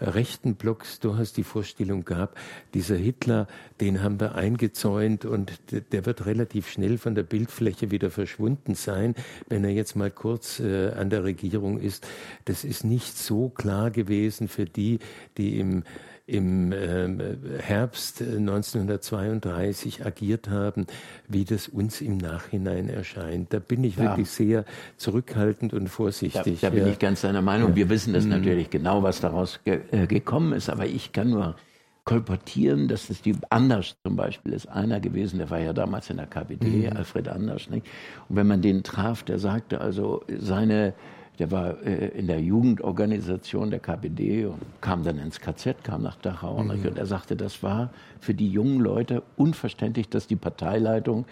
rechten Blocks durchaus die Vorstellung gab, dieser Hitler, den haben wir eingezäunt und der wird relativ schnell von der Bildfläche wieder verschwunden sein, wenn er jetzt mal kurz äh, an der Regierung ist. Das ist nicht so klar gewesen für die, die im im ähm, Herbst 1932 agiert haben, wie das uns im Nachhinein erscheint. Da bin ich ja. wirklich sehr zurückhaltend und vorsichtig. Da, da bin ich ganz deiner Meinung. Wir wissen das mhm. natürlich genau, was daraus ge äh, gekommen ist, aber ich kann nur kolportieren, dass es die Anders zum Beispiel ist einer gewesen, der war ja damals in der KPD, mhm. Alfred Anders. Nicht? Und wenn man den traf, der sagte also, seine der war äh, in der Jugendorganisation der KPD und kam dann ins KZ, kam nach Dachau. Mhm. Und er sagte, das war für die jungen Leute unverständlich, dass die Parteileitung,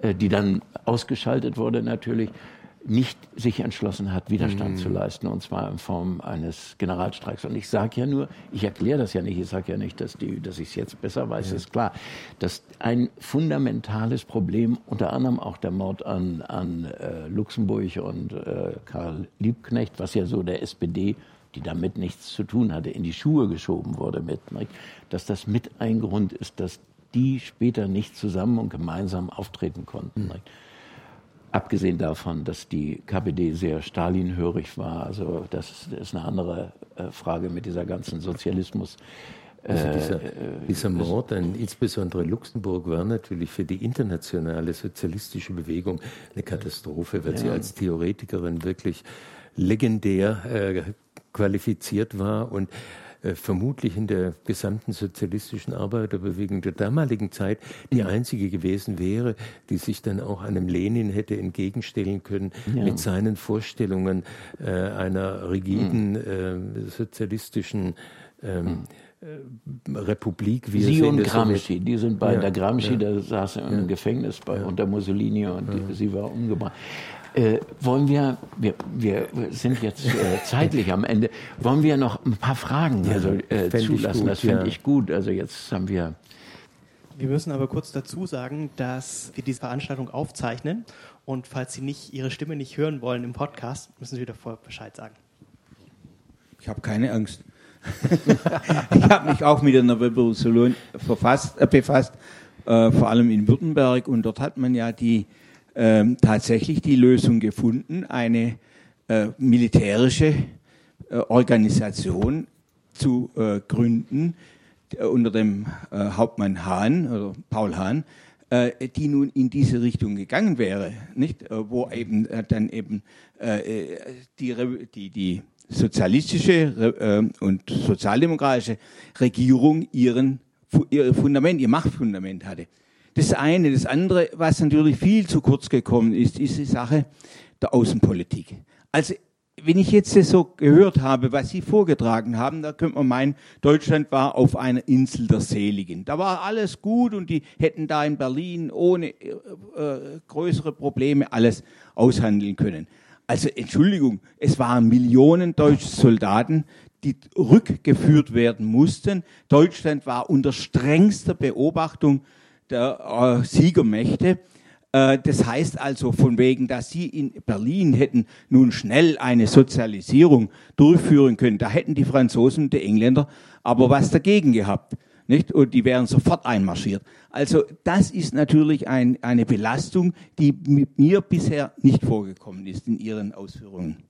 äh, die dann ausgeschaltet wurde natürlich, nicht sich entschlossen hat, Widerstand mhm. zu leisten, und zwar in Form eines Generalstreiks. Und ich sage ja nur, ich erkläre das ja nicht, ich sage ja nicht, dass, die, dass ich es jetzt besser weiß, ja. ist klar, dass ein fundamentales Problem, unter anderem auch der Mord an, an äh, Luxemburg und äh, Karl Liebknecht, was ja so der SPD die damit nichts zu tun hatte, in die Schuhe geschoben wurde mit, nicht? dass das mit ein Grund ist, dass die später nicht zusammen und gemeinsam auftreten konnten. Mhm. Abgesehen davon, dass die KPD sehr Stalinhörig war, also das ist eine andere äh, Frage mit dieser ganzen Sozialismus. Also dieser, äh, dieser Mord an insbesondere Luxemburg war natürlich für die internationale sozialistische Bewegung eine Katastrophe, weil ja. sie als Theoretikerin wirklich legendär äh, qualifiziert war und äh, vermutlich in der gesamten sozialistischen Arbeiterbewegung der damaligen Zeit die mhm. einzige gewesen wäre, die sich dann auch einem Lenin hätte entgegenstellen können ja. mit seinen Vorstellungen äh, einer rigiden mhm. äh, sozialistischen ähm, mhm. Äh, Republik. Wie sie und Gramsci, die sind bei ja, der Gramsci, ja, der saß im ja, Gefängnis bei, unter Mussolini und die, sie war umgebracht. Äh, wollen wir, wir, wir sind jetzt äh, zeitlich am Ende, wollen wir noch ein paar Fragen also, äh, zulassen? Gut, das fände ja. ich gut. Also jetzt haben wir. Wir müssen aber kurz dazu sagen, dass wir diese Veranstaltung aufzeichnen und falls Sie nicht Ihre Stimme nicht hören wollen im Podcast, müssen Sie davor Bescheid sagen. Ich habe keine Angst. ich habe mich auch mit einer Revolution verfasst, äh, befasst, äh, vor allem in Württemberg und dort hat man ja die ähm, tatsächlich die Lösung gefunden, eine äh, militärische äh, Organisation zu äh, gründen äh, unter dem äh, Hauptmann Hahn oder Paul Hahn, äh, die nun in diese Richtung gegangen wäre, nicht? wo eben dann eben die, die, die sozialistische und sozialdemokratische Regierung ihren, ihr Fundament, ihr Machtfundament hatte. Das eine. Das andere, was natürlich viel zu kurz gekommen ist, ist die Sache der Außenpolitik. Also, wenn ich jetzt so gehört habe, was Sie vorgetragen haben, da könnte man meinen, Deutschland war auf einer Insel der Seligen. Da war alles gut und die hätten da in Berlin ohne äh, äh, größere Probleme alles aushandeln können. Also Entschuldigung, es waren Millionen deutsche Soldaten, die rückgeführt werden mussten. Deutschland war unter strengster Beobachtung der äh, Siegermächte. Äh, das heißt also von wegen, dass sie in Berlin hätten nun schnell eine Sozialisierung durchführen können. Da hätten die Franzosen und die Engländer aber was dagegen gehabt. Nicht? Und die wären sofort einmarschiert. Also das ist natürlich ein, eine Belastung, die mit mir bisher nicht vorgekommen ist in Ihren Ausführungen.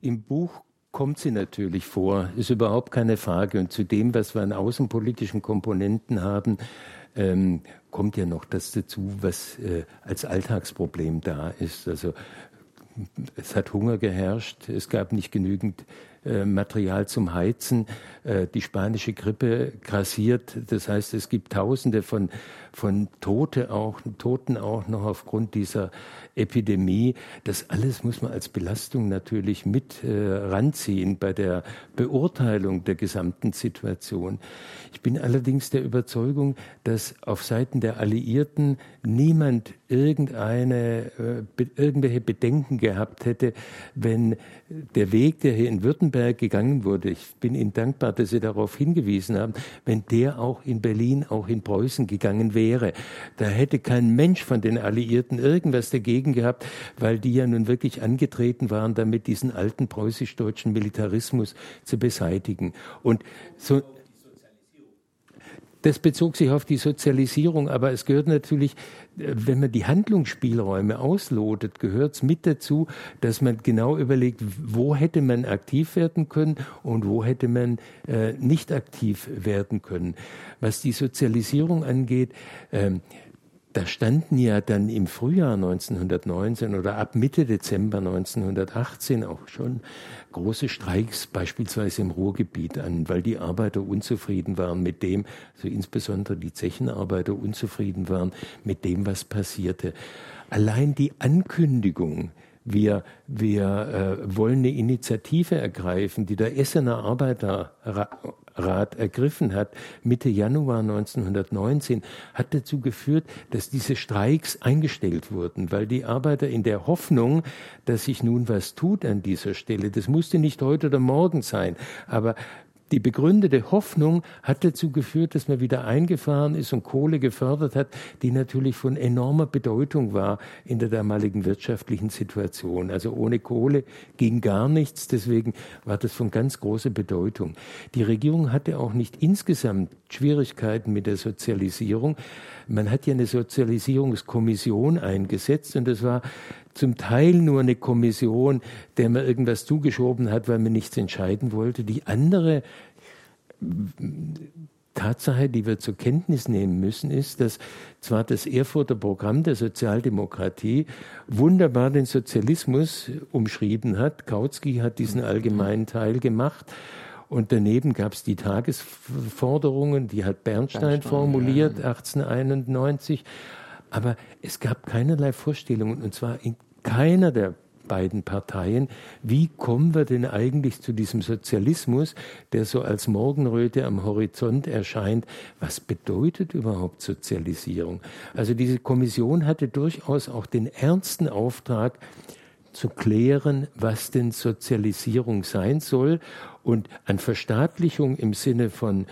Im Buch kommt sie natürlich vor, ist überhaupt keine Frage. Und zu dem, was wir an außenpolitischen Komponenten haben, ähm, kommt ja noch das dazu, was äh, als Alltagsproblem da ist. Also es hat Hunger geherrscht, es gab nicht genügend äh, Material zum Heizen, äh, die spanische Grippe grassiert, das heißt, es gibt Tausende von, von Tote auch, Toten auch noch aufgrund dieser Epidemie. Das alles muss man als Belastung natürlich mit äh, ranziehen bei der Beurteilung der gesamten Situation. Ich bin allerdings der Überzeugung, dass auf Seiten der Alliierten niemand irgendeine, äh, irgendwelche Bedenken gehabt hätte, wenn der Weg, der hier in Württemberg gegangen wurde, ich bin Ihnen dankbar, dass Sie darauf hingewiesen haben, wenn der auch in Berlin, auch in Preußen gegangen wäre, da hätte kein Mensch von den Alliierten irgendwas dagegen gehabt, weil die ja nun wirklich angetreten waren, damit diesen alten preußisch-deutschen Militarismus zu beseitigen. Und so, das bezog sich auf die Sozialisierung, aber es gehört natürlich, äh, wenn man die Handlungsspielräume auslotet, gehört es mit dazu, dass man genau überlegt, wo hätte man aktiv werden können und wo hätte man äh, nicht aktiv werden können. Was die Sozialisierung angeht, ähm, da standen ja dann im Frühjahr 1919 oder ab Mitte Dezember 1918 auch schon große Streiks beispielsweise im Ruhrgebiet an, weil die Arbeiter unzufrieden waren mit dem, also insbesondere die Zechenarbeiter unzufrieden waren mit dem, was passierte. Allein die Ankündigung, wir, wir äh, wollen eine Initiative ergreifen, die der Essener Arbeiterrat ergriffen hat, Mitte Januar 1919, hat dazu geführt, dass diese Streiks eingestellt wurden, weil die Arbeiter in der Hoffnung, dass sich nun was tut an dieser Stelle, das musste nicht heute oder morgen sein, aber die begründete Hoffnung hat dazu geführt, dass man wieder eingefahren ist und Kohle gefördert hat, die natürlich von enormer Bedeutung war in der damaligen wirtschaftlichen Situation. Also ohne Kohle ging gar nichts, deswegen war das von ganz großer Bedeutung. Die Regierung hatte auch nicht insgesamt Schwierigkeiten mit der Sozialisierung. Man hat ja eine Sozialisierungskommission eingesetzt und das war zum Teil nur eine Kommission, der man irgendwas zugeschoben hat, weil man nichts entscheiden wollte. Die andere Tatsache, die wir zur Kenntnis nehmen müssen, ist, dass zwar das Erfurter Programm der Sozialdemokratie wunderbar den Sozialismus umschrieben hat, Kautsky hat diesen allgemeinen Teil gemacht, und daneben gab es die Tagesforderungen, die hat Bernstein, Bernstein formuliert, ja. 1891. Aber es gab keinerlei Vorstellungen, und zwar in keiner der beiden Parteien, wie kommen wir denn eigentlich zu diesem Sozialismus, der so als Morgenröte am Horizont erscheint? Was bedeutet überhaupt Sozialisierung? Also diese Kommission hatte durchaus auch den ernsten Auftrag, zu klären, was denn Sozialisierung sein soll und an Verstaatlichung im Sinne von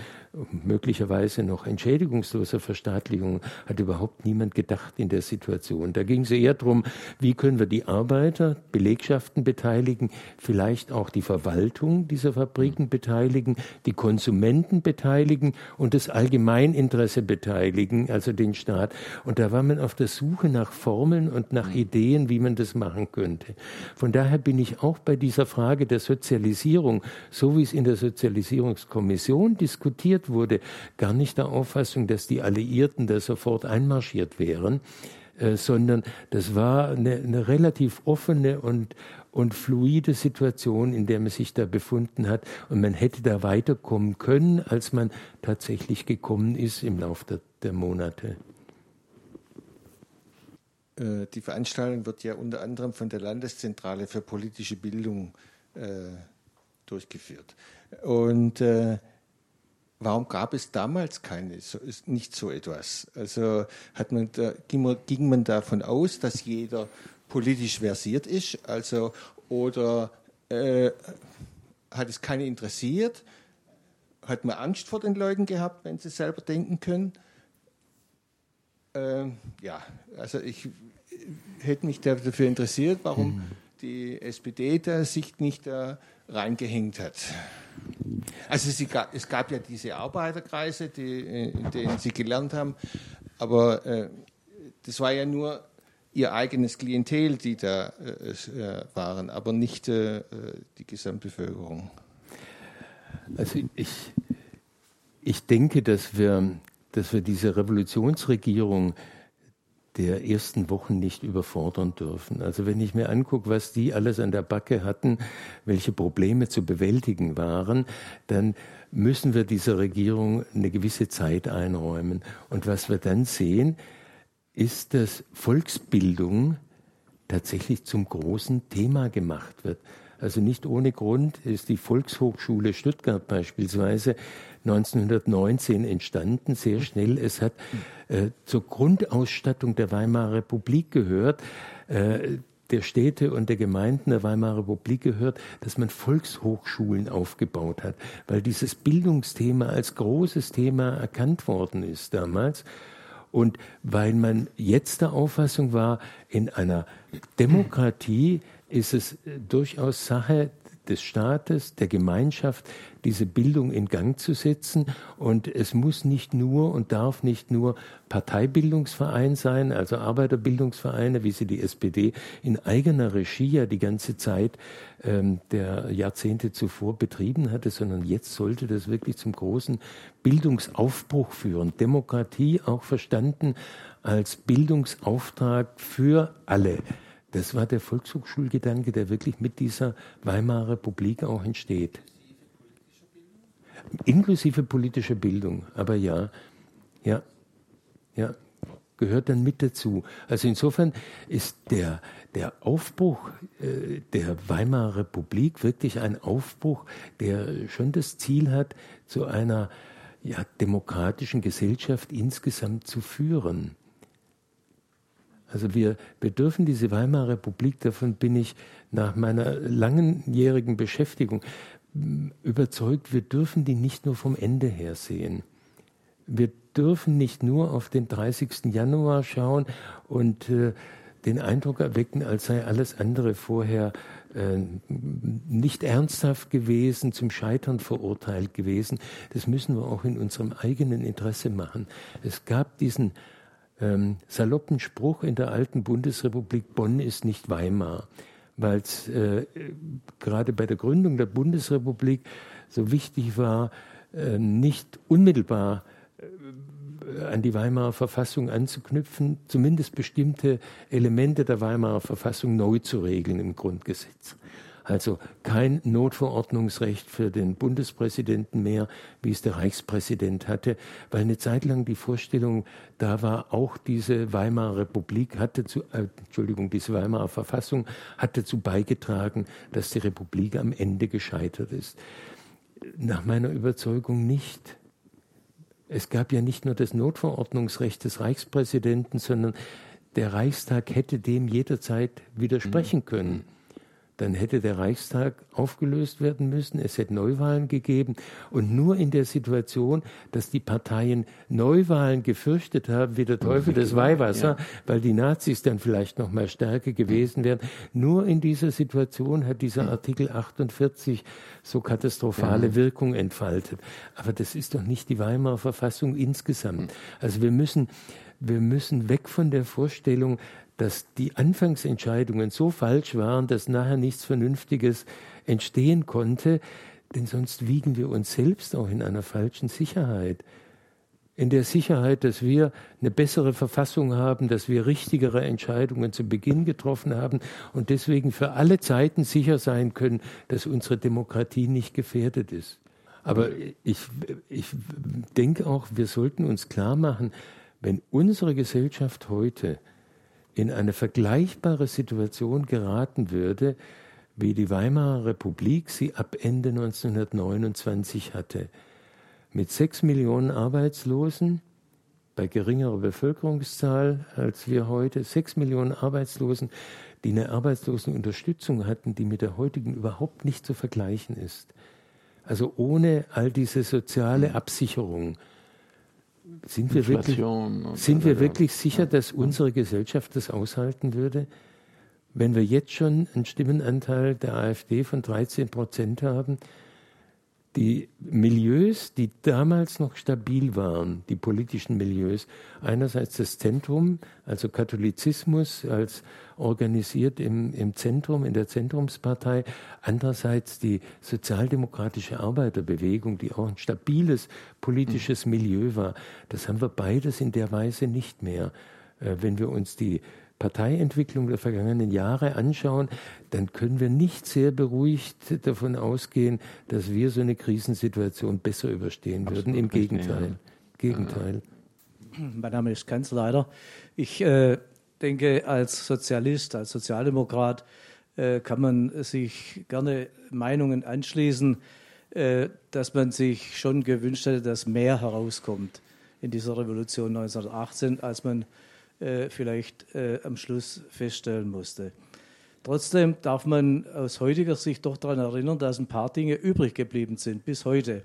möglicherweise noch entschädigungsloser Verstaatlichung hat überhaupt niemand gedacht in der Situation. Da ging es eher darum, wie können wir die Arbeiter, Belegschaften beteiligen, vielleicht auch die Verwaltung dieser Fabriken beteiligen, die Konsumenten beteiligen und das Allgemeininteresse beteiligen, also den Staat. Und da war man auf der Suche nach Formeln und nach Ideen, wie man das machen könnte. Von daher bin ich auch bei dieser Frage der Sozialisierung, so wie es in der Sozialisierungskommission diskutiert diskutiert wurde, gar nicht der Auffassung, dass die Alliierten da sofort einmarschiert wären, äh, sondern das war eine, eine relativ offene und, und fluide Situation, in der man sich da befunden hat. Und man hätte da weiterkommen können, als man tatsächlich gekommen ist im Laufe der, der Monate. Äh, die Veranstaltung wird ja unter anderem von der Landeszentrale für politische Bildung äh, durchgeführt. Und äh, Warum gab es damals keine, so, nicht so etwas? Also hat man da, ging, man, ging man davon aus, dass jeder politisch versiert ist, also oder äh, hat es keine interessiert? Hat man Angst vor den Leuten gehabt, wenn sie selber denken können? Ähm, ja, also ich hätte mich dafür interessiert, warum mhm. die SPD da sich nicht da reingehängt hat. Also gab, es gab ja diese Arbeiterkreise, die, in denen Sie gelernt haben, aber äh, das war ja nur Ihr eigenes Klientel, die da äh, äh waren, aber nicht äh, die Gesamtbevölkerung. Also ich, ich denke, dass wir, dass wir diese Revolutionsregierung der ersten Wochen nicht überfordern dürfen. Also wenn ich mir angucke, was die alles an der Backe hatten, welche Probleme zu bewältigen waren, dann müssen wir dieser Regierung eine gewisse Zeit einräumen. Und was wir dann sehen, ist, dass Volksbildung tatsächlich zum großen Thema gemacht wird. Also nicht ohne Grund ist die Volkshochschule Stuttgart beispielsweise 1919 entstanden, sehr schnell. Es hat äh, zur Grundausstattung der Weimarer Republik gehört. Äh, der Städte und der Gemeinden der Weimarer Republik gehört, dass man Volkshochschulen aufgebaut hat, weil dieses Bildungsthema als großes Thema erkannt worden ist damals. Und weil man jetzt der Auffassung war, in einer Demokratie ist es durchaus Sache des Staates, der Gemeinschaft, diese Bildung in Gang zu setzen. Und es muss nicht nur und darf nicht nur Parteibildungsverein sein, also Arbeiterbildungsvereine, wie sie die SPD in eigener Regie ja die ganze Zeit ähm, der Jahrzehnte zuvor betrieben hatte, sondern jetzt sollte das wirklich zum großen Bildungsaufbruch führen. Demokratie auch verstanden als Bildungsauftrag für alle. Das war der Volkshochschulgedanke, der wirklich mit dieser Weimarer Republik auch entsteht. Inklusive politischer Bildung, aber ja, ja, ja, gehört dann mit dazu. Also insofern ist der, der Aufbruch äh, der Weimarer Republik wirklich ein Aufbruch, der schon das Ziel hat, zu einer ja, demokratischen Gesellschaft insgesamt zu führen. Also wir, wir dürfen diese Weimarer Republik, davon bin ich nach meiner langenjährigen Beschäftigung überzeugt, wir dürfen die nicht nur vom Ende her sehen. Wir dürfen nicht nur auf den 30. Januar schauen und äh, den Eindruck erwecken, als sei alles andere vorher äh, nicht ernsthaft gewesen, zum Scheitern verurteilt gewesen. Das müssen wir auch in unserem eigenen Interesse machen. Es gab diesen ähm, saloppen Spruch in der alten Bundesrepublik, Bonn ist nicht Weimar, weil es äh, gerade bei der Gründung der Bundesrepublik so wichtig war, äh, nicht unmittelbar äh, an die Weimarer Verfassung anzuknüpfen, zumindest bestimmte Elemente der Weimarer Verfassung neu zu regeln im Grundgesetz. Also kein Notverordnungsrecht für den Bundespräsidenten mehr, wie es der Reichspräsident hatte, weil eine Zeit lang die Vorstellung da war, auch diese Weimarer Republik hatte zu, äh, Entschuldigung, diese Weimarer Verfassung hat dazu beigetragen, dass die Republik am Ende gescheitert ist. Nach meiner Überzeugung nicht. Es gab ja nicht nur das Notverordnungsrecht des Reichspräsidenten, sondern der Reichstag hätte dem jederzeit widersprechen mhm. Dann hätte der Reichstag aufgelöst werden müssen, es hätte Neuwahlen gegeben und nur in der Situation, dass die Parteien Neuwahlen gefürchtet haben, wie der Teufel das Weihwasser, ja. weil die Nazis dann vielleicht noch mal stärker gewesen wären, nur in dieser Situation hat dieser Artikel 48 so katastrophale ja. Wirkung entfaltet. Aber das ist doch nicht die Weimarer Verfassung insgesamt. Also wir müssen wir müssen weg von der Vorstellung, dass die Anfangsentscheidungen so falsch waren, dass nachher nichts Vernünftiges entstehen konnte, denn sonst wiegen wir uns selbst auch in einer falschen Sicherheit. In der Sicherheit, dass wir eine bessere Verfassung haben, dass wir richtigere Entscheidungen zu Beginn getroffen haben und deswegen für alle Zeiten sicher sein können, dass unsere Demokratie nicht gefährdet ist. Aber ich, ich denke auch, wir sollten uns klar machen, wenn unsere Gesellschaft heute in eine vergleichbare Situation geraten würde, wie die Weimarer Republik sie ab Ende 1929 hatte. Mit sechs Millionen Arbeitslosen, bei geringerer Bevölkerungszahl als wir heute, sechs Millionen Arbeitslosen, die eine Arbeitslosenunterstützung hatten, die mit der heutigen überhaupt nicht zu vergleichen ist. Also ohne all diese soziale Absicherung sind wir wirklich, sind wir wirklich sicher, dass unsere Gesellschaft das aushalten würde? Wenn wir jetzt schon einen Stimmenanteil der AfD von 13 Prozent haben, die Milieus, die damals noch stabil waren, die politischen Milieus, einerseits das Zentrum, also Katholizismus als organisiert im, im Zentrum, in der Zentrumspartei, andererseits die sozialdemokratische Arbeiterbewegung, die auch ein stabiles politisches Milieu war. Das haben wir beides in der Weise nicht mehr. Äh, wenn wir uns die Parteientwicklung der vergangenen Jahre anschauen, dann können wir nicht sehr beruhigt davon ausgehen, dass wir so eine Krisensituation besser überstehen Absolut würden. Im Gegenteil. Ja. Gegenteil. Mein Name ist Kanzleider. Ich äh, denke, als Sozialist, als Sozialdemokrat äh, kann man sich gerne Meinungen anschließen, äh, dass man sich schon gewünscht hätte, dass mehr herauskommt in dieser Revolution 1918, als man äh, vielleicht äh, am Schluss feststellen musste. Trotzdem darf man aus heutiger Sicht doch daran erinnern, dass ein paar Dinge übrig geblieben sind bis heute.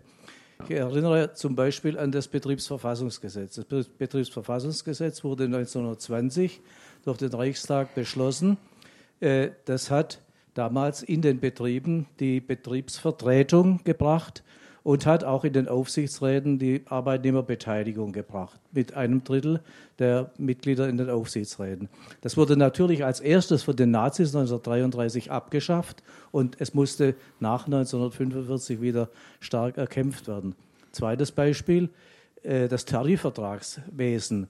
Ich erinnere zum Beispiel an das Betriebsverfassungsgesetz. Das Betriebsverfassungsgesetz wurde 1920 durch den Reichstag beschlossen. Äh, das hat damals in den Betrieben die Betriebsvertretung gebracht und hat auch in den Aufsichtsräten die Arbeitnehmerbeteiligung gebracht, mit einem Drittel der Mitglieder in den Aufsichtsräten. Das wurde natürlich als erstes von den Nazis 1933 abgeschafft und es musste nach 1945 wieder stark erkämpft werden. Zweites Beispiel, äh, das Tarifvertragswesen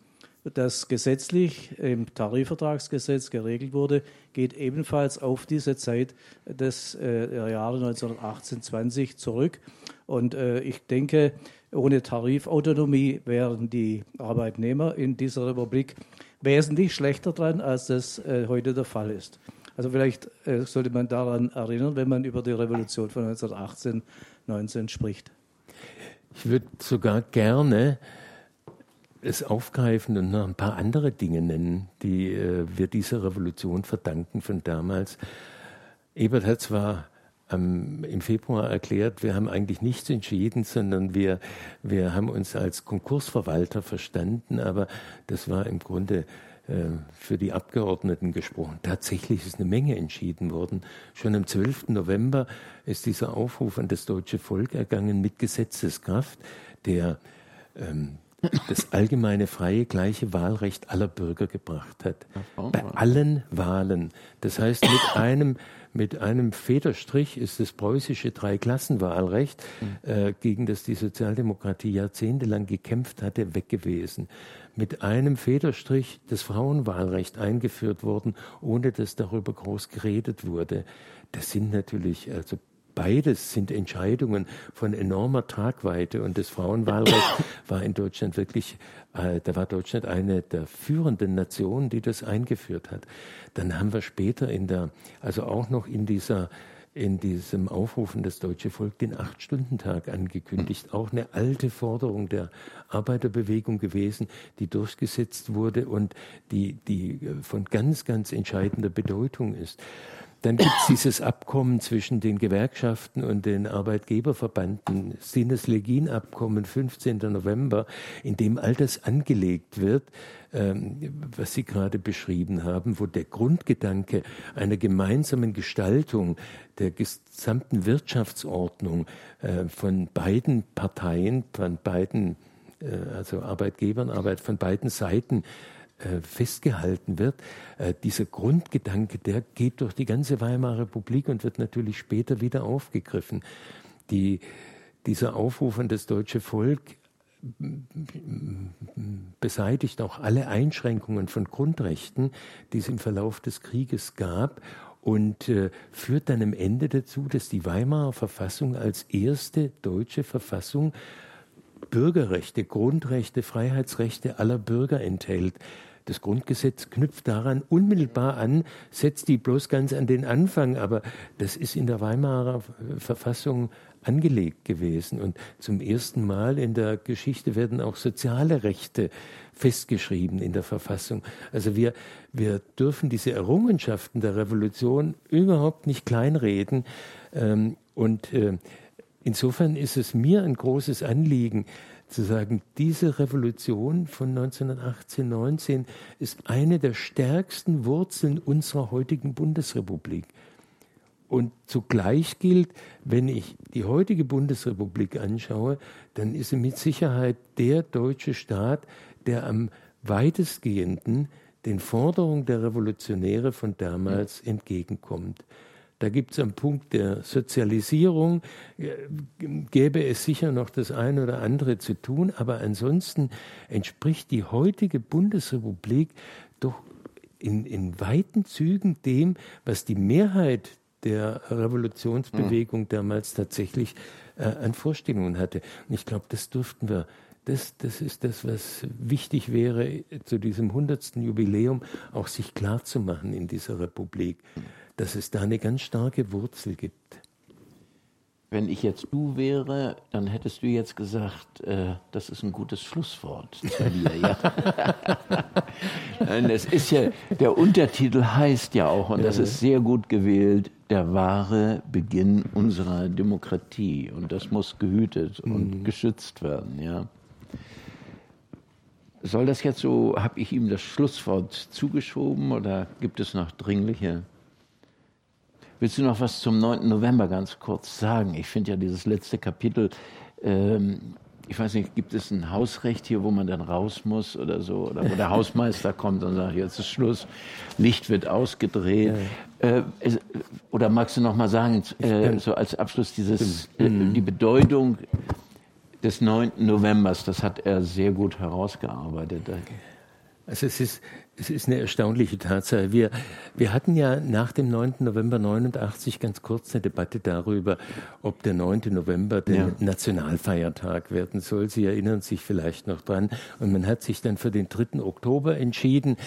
das gesetzlich im Tarifvertragsgesetz geregelt wurde, geht ebenfalls auf diese Zeit des äh, Jahre 1918-20 zurück. Und äh, ich denke, ohne Tarifautonomie wären die Arbeitnehmer in dieser Republik wesentlich schlechter dran, als das äh, heute der Fall ist. Also vielleicht äh, sollte man daran erinnern, wenn man über die Revolution von 1918, 19 spricht. Ich würde sogar gerne es aufgreifen und noch ein paar andere Dinge nennen, die äh, wir dieser Revolution verdanken von damals. Ebert hat zwar ähm, im Februar erklärt, wir haben eigentlich nichts entschieden, sondern wir, wir haben uns als Konkursverwalter verstanden, aber das war im Grunde äh, für die Abgeordneten gesprochen. Tatsächlich ist eine Menge entschieden worden. Schon am 12. November ist dieser Aufruf an das deutsche Volk ergangen mit Gesetzeskraft, der ähm, das allgemeine, freie, gleiche Wahlrecht aller Bürger gebracht hat. Bei allen Wahlen. Das heißt, mit einem, mit einem Federstrich ist das preußische Dreiklassenwahlrecht, mhm. äh, gegen das die Sozialdemokratie jahrzehntelang gekämpft hatte, weg gewesen. Mit einem Federstrich das Frauenwahlrecht eingeführt worden, ohne dass darüber groß geredet wurde. Das sind natürlich also beides sind Entscheidungen von enormer Tragweite und das Frauenwahlrecht war in Deutschland wirklich, äh, da war Deutschland eine der führenden Nationen, die das eingeführt hat. Dann haben wir später in der, also auch noch in dieser in diesem Aufrufen das deutsche Volk den Acht-Stunden-Tag angekündigt. Auch eine alte Forderung der Arbeiterbewegung gewesen, die durchgesetzt wurde und die, die von ganz, ganz entscheidender Bedeutung ist. Dann gibt es dieses Abkommen zwischen den Gewerkschaften und den Arbeitgeberverbanden, Sinnes-Legin-Abkommen, 15. November, in dem all das angelegt wird, ähm, was Sie gerade beschrieben haben, wo der Grundgedanke einer gemeinsamen Gestaltung der gesamten Wirtschaftsordnung äh, von beiden Parteien, von beiden, äh, also Arbeitgebern, Arbeit von beiden Seiten festgehalten wird. Äh, dieser Grundgedanke, der geht durch die ganze Weimarer Republik und wird natürlich später wieder aufgegriffen. Die, dieser Aufruf an das deutsche Volk beseitigt auch alle Einschränkungen von Grundrechten, die es im Verlauf des Krieges gab und äh, führt dann am Ende dazu, dass die Weimarer Verfassung als erste deutsche Verfassung Bürgerrechte, Grundrechte, Freiheitsrechte aller Bürger enthält. Das Grundgesetz knüpft daran unmittelbar an, setzt die bloß ganz an den Anfang, aber das ist in der Weimarer Verfassung angelegt gewesen. Und zum ersten Mal in der Geschichte werden auch soziale Rechte festgeschrieben in der Verfassung. Also wir, wir dürfen diese Errungenschaften der Revolution überhaupt nicht kleinreden. Ähm, und äh, insofern ist es mir ein großes Anliegen, zu sagen, diese Revolution von 1918, 19 ist eine der stärksten Wurzeln unserer heutigen Bundesrepublik. Und zugleich gilt, wenn ich die heutige Bundesrepublik anschaue, dann ist sie mit Sicherheit der deutsche Staat, der am weitestgehenden den Forderungen der Revolutionäre von damals entgegenkommt. Da gibt es am Punkt der Sozialisierung, äh, gäbe es sicher noch das eine oder andere zu tun, aber ansonsten entspricht die heutige Bundesrepublik doch in, in weiten Zügen dem, was die Mehrheit der Revolutionsbewegung mhm. damals tatsächlich äh, an Vorstellungen hatte. Und ich glaube, das durften wir das, das ist das, was wichtig wäre, zu diesem 100. Jubiläum auch sich klarzumachen in dieser Republik dass es da eine ganz starke Wurzel gibt. Wenn ich jetzt du wäre, dann hättest du jetzt gesagt, äh, das ist ein gutes Schlusswort zu dir. Ja. es ist ja, der Untertitel heißt ja auch, und das ist sehr gut gewählt, der wahre Beginn unserer Demokratie. Und das muss gehütet und mhm. geschützt werden, ja. Soll das jetzt so, habe ich ihm das Schlusswort zugeschoben oder gibt es noch dringliche Willst du noch was zum 9. November ganz kurz sagen? Ich finde ja dieses letzte Kapitel, ähm, ich weiß nicht, gibt es ein Hausrecht hier, wo man dann raus muss oder so? Oder wo der Hausmeister kommt und sagt, jetzt ist Schluss, Licht wird ausgedreht. Ja. Äh, oder magst du noch mal sagen, äh, so als Abschluss, dieses, äh, mhm. die Bedeutung des 9. Novembers, das hat er sehr gut herausgearbeitet. Also es ist, es ist eine erstaunliche Tatsache. Wir, wir hatten ja nach dem 9. November 89 ganz kurz eine Debatte darüber, ob der 9. November der ja. Nationalfeiertag werden soll. Sie erinnern sich vielleicht noch dran. Und man hat sich dann für den 3. Oktober entschieden.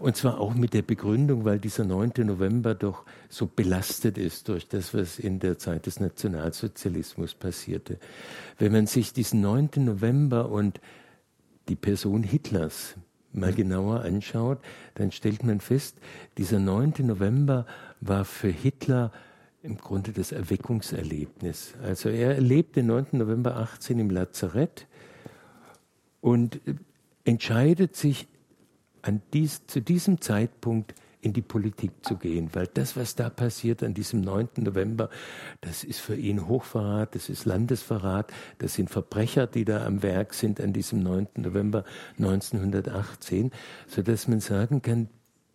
Und zwar auch mit der Begründung, weil dieser 9. November doch so belastet ist durch das, was in der Zeit des Nationalsozialismus passierte. Wenn man sich diesen 9. November und die Person Hitlers mal genauer anschaut, dann stellt man fest, dieser 9. November war für Hitler im Grunde das Erweckungserlebnis. Also er erlebt den 9. November 18 im Lazarett und entscheidet sich dies, zu diesem Zeitpunkt in die Politik zu gehen, weil das, was da passiert an diesem 9. November, das ist für ihn Hochverrat, das ist Landesverrat, das sind Verbrecher, die da am Werk sind an diesem 9. November 1918, so dass man sagen kann,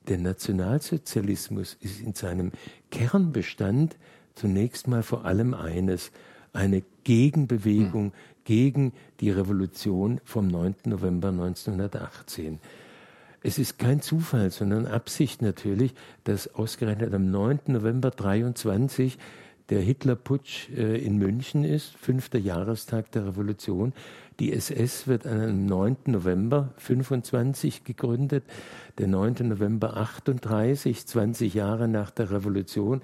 der Nationalsozialismus ist in seinem Kernbestand zunächst mal vor allem eines, eine Gegenbewegung hm. gegen die Revolution vom 9. November 1918. Es ist kein Zufall, sondern Absicht natürlich, dass ausgerechnet am 9. November 23 der Hitlerputsch äh, in München ist, fünfter Jahrestag der Revolution. Die SS wird am 9. November 25 gegründet, der 9. November 38, 20 Jahre nach der Revolution,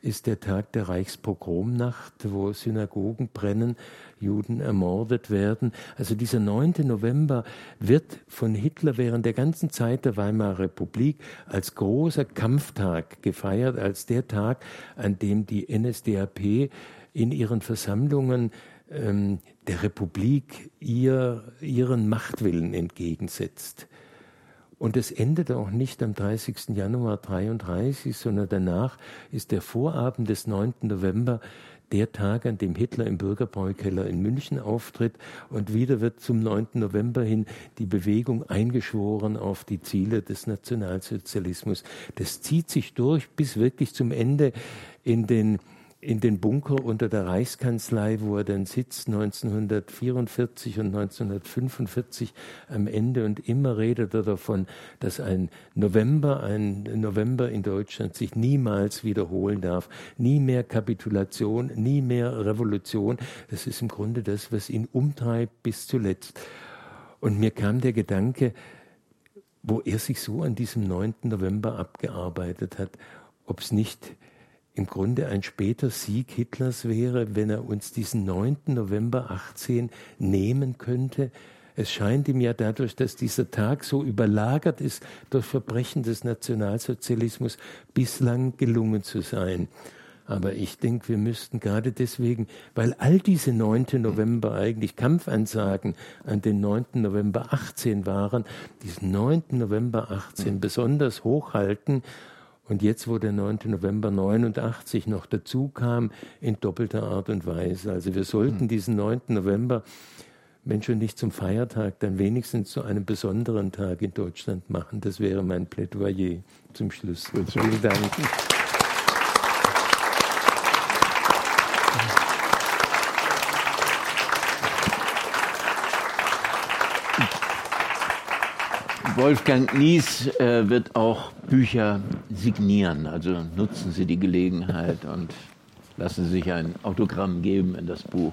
ist der Tag der Reichspogromnacht, wo Synagogen brennen, Juden ermordet werden. Also dieser 9. November wird von Hitler während der ganzen Zeit der Weimarer Republik als großer Kampftag gefeiert, als der Tag, an dem die NSDAP in ihren Versammlungen ähm, der Republik ihr, ihren Machtwillen entgegensetzt. Und es endet auch nicht am 30. Januar 33, sondern danach ist der Vorabend des 9. November der Tag, an dem Hitler im Bürgerbräukeller in München auftritt. Und wieder wird zum 9. November hin die Bewegung eingeschworen auf die Ziele des Nationalsozialismus. Das zieht sich durch bis wirklich zum Ende in den in den Bunker unter der Reichskanzlei, wo er dann sitzt, 1944 und 1945 am Ende. Und immer redet er davon, dass ein November, ein November in Deutschland sich niemals wiederholen darf. Nie mehr Kapitulation, nie mehr Revolution. Das ist im Grunde das, was ihn umtreibt bis zuletzt. Und mir kam der Gedanke, wo er sich so an diesem 9. November abgearbeitet hat, ob es nicht im Grunde ein später Sieg Hitlers wäre, wenn er uns diesen 9. November 18 nehmen könnte. Es scheint ihm ja dadurch, dass dieser Tag so überlagert ist durch Verbrechen des Nationalsozialismus, bislang gelungen zu sein. Aber ich denke, wir müssten gerade deswegen, weil all diese 9. November eigentlich Kampfansagen an den 9. November 18 waren, diesen 9. November 18 besonders hochhalten und jetzt, wo der 9. November 89 noch dazu kam, in doppelter Art und Weise. Also wir sollten hm. diesen 9. November, wenn schon nicht zum Feiertag, dann wenigstens zu einem besonderen Tag in Deutschland machen. Das wäre mein Plädoyer zum Schluss. Vielen Dank. Wolfgang Nies äh, wird auch Bücher signieren. Also nutzen Sie die Gelegenheit und lassen Sie sich ein Autogramm geben in das Buch.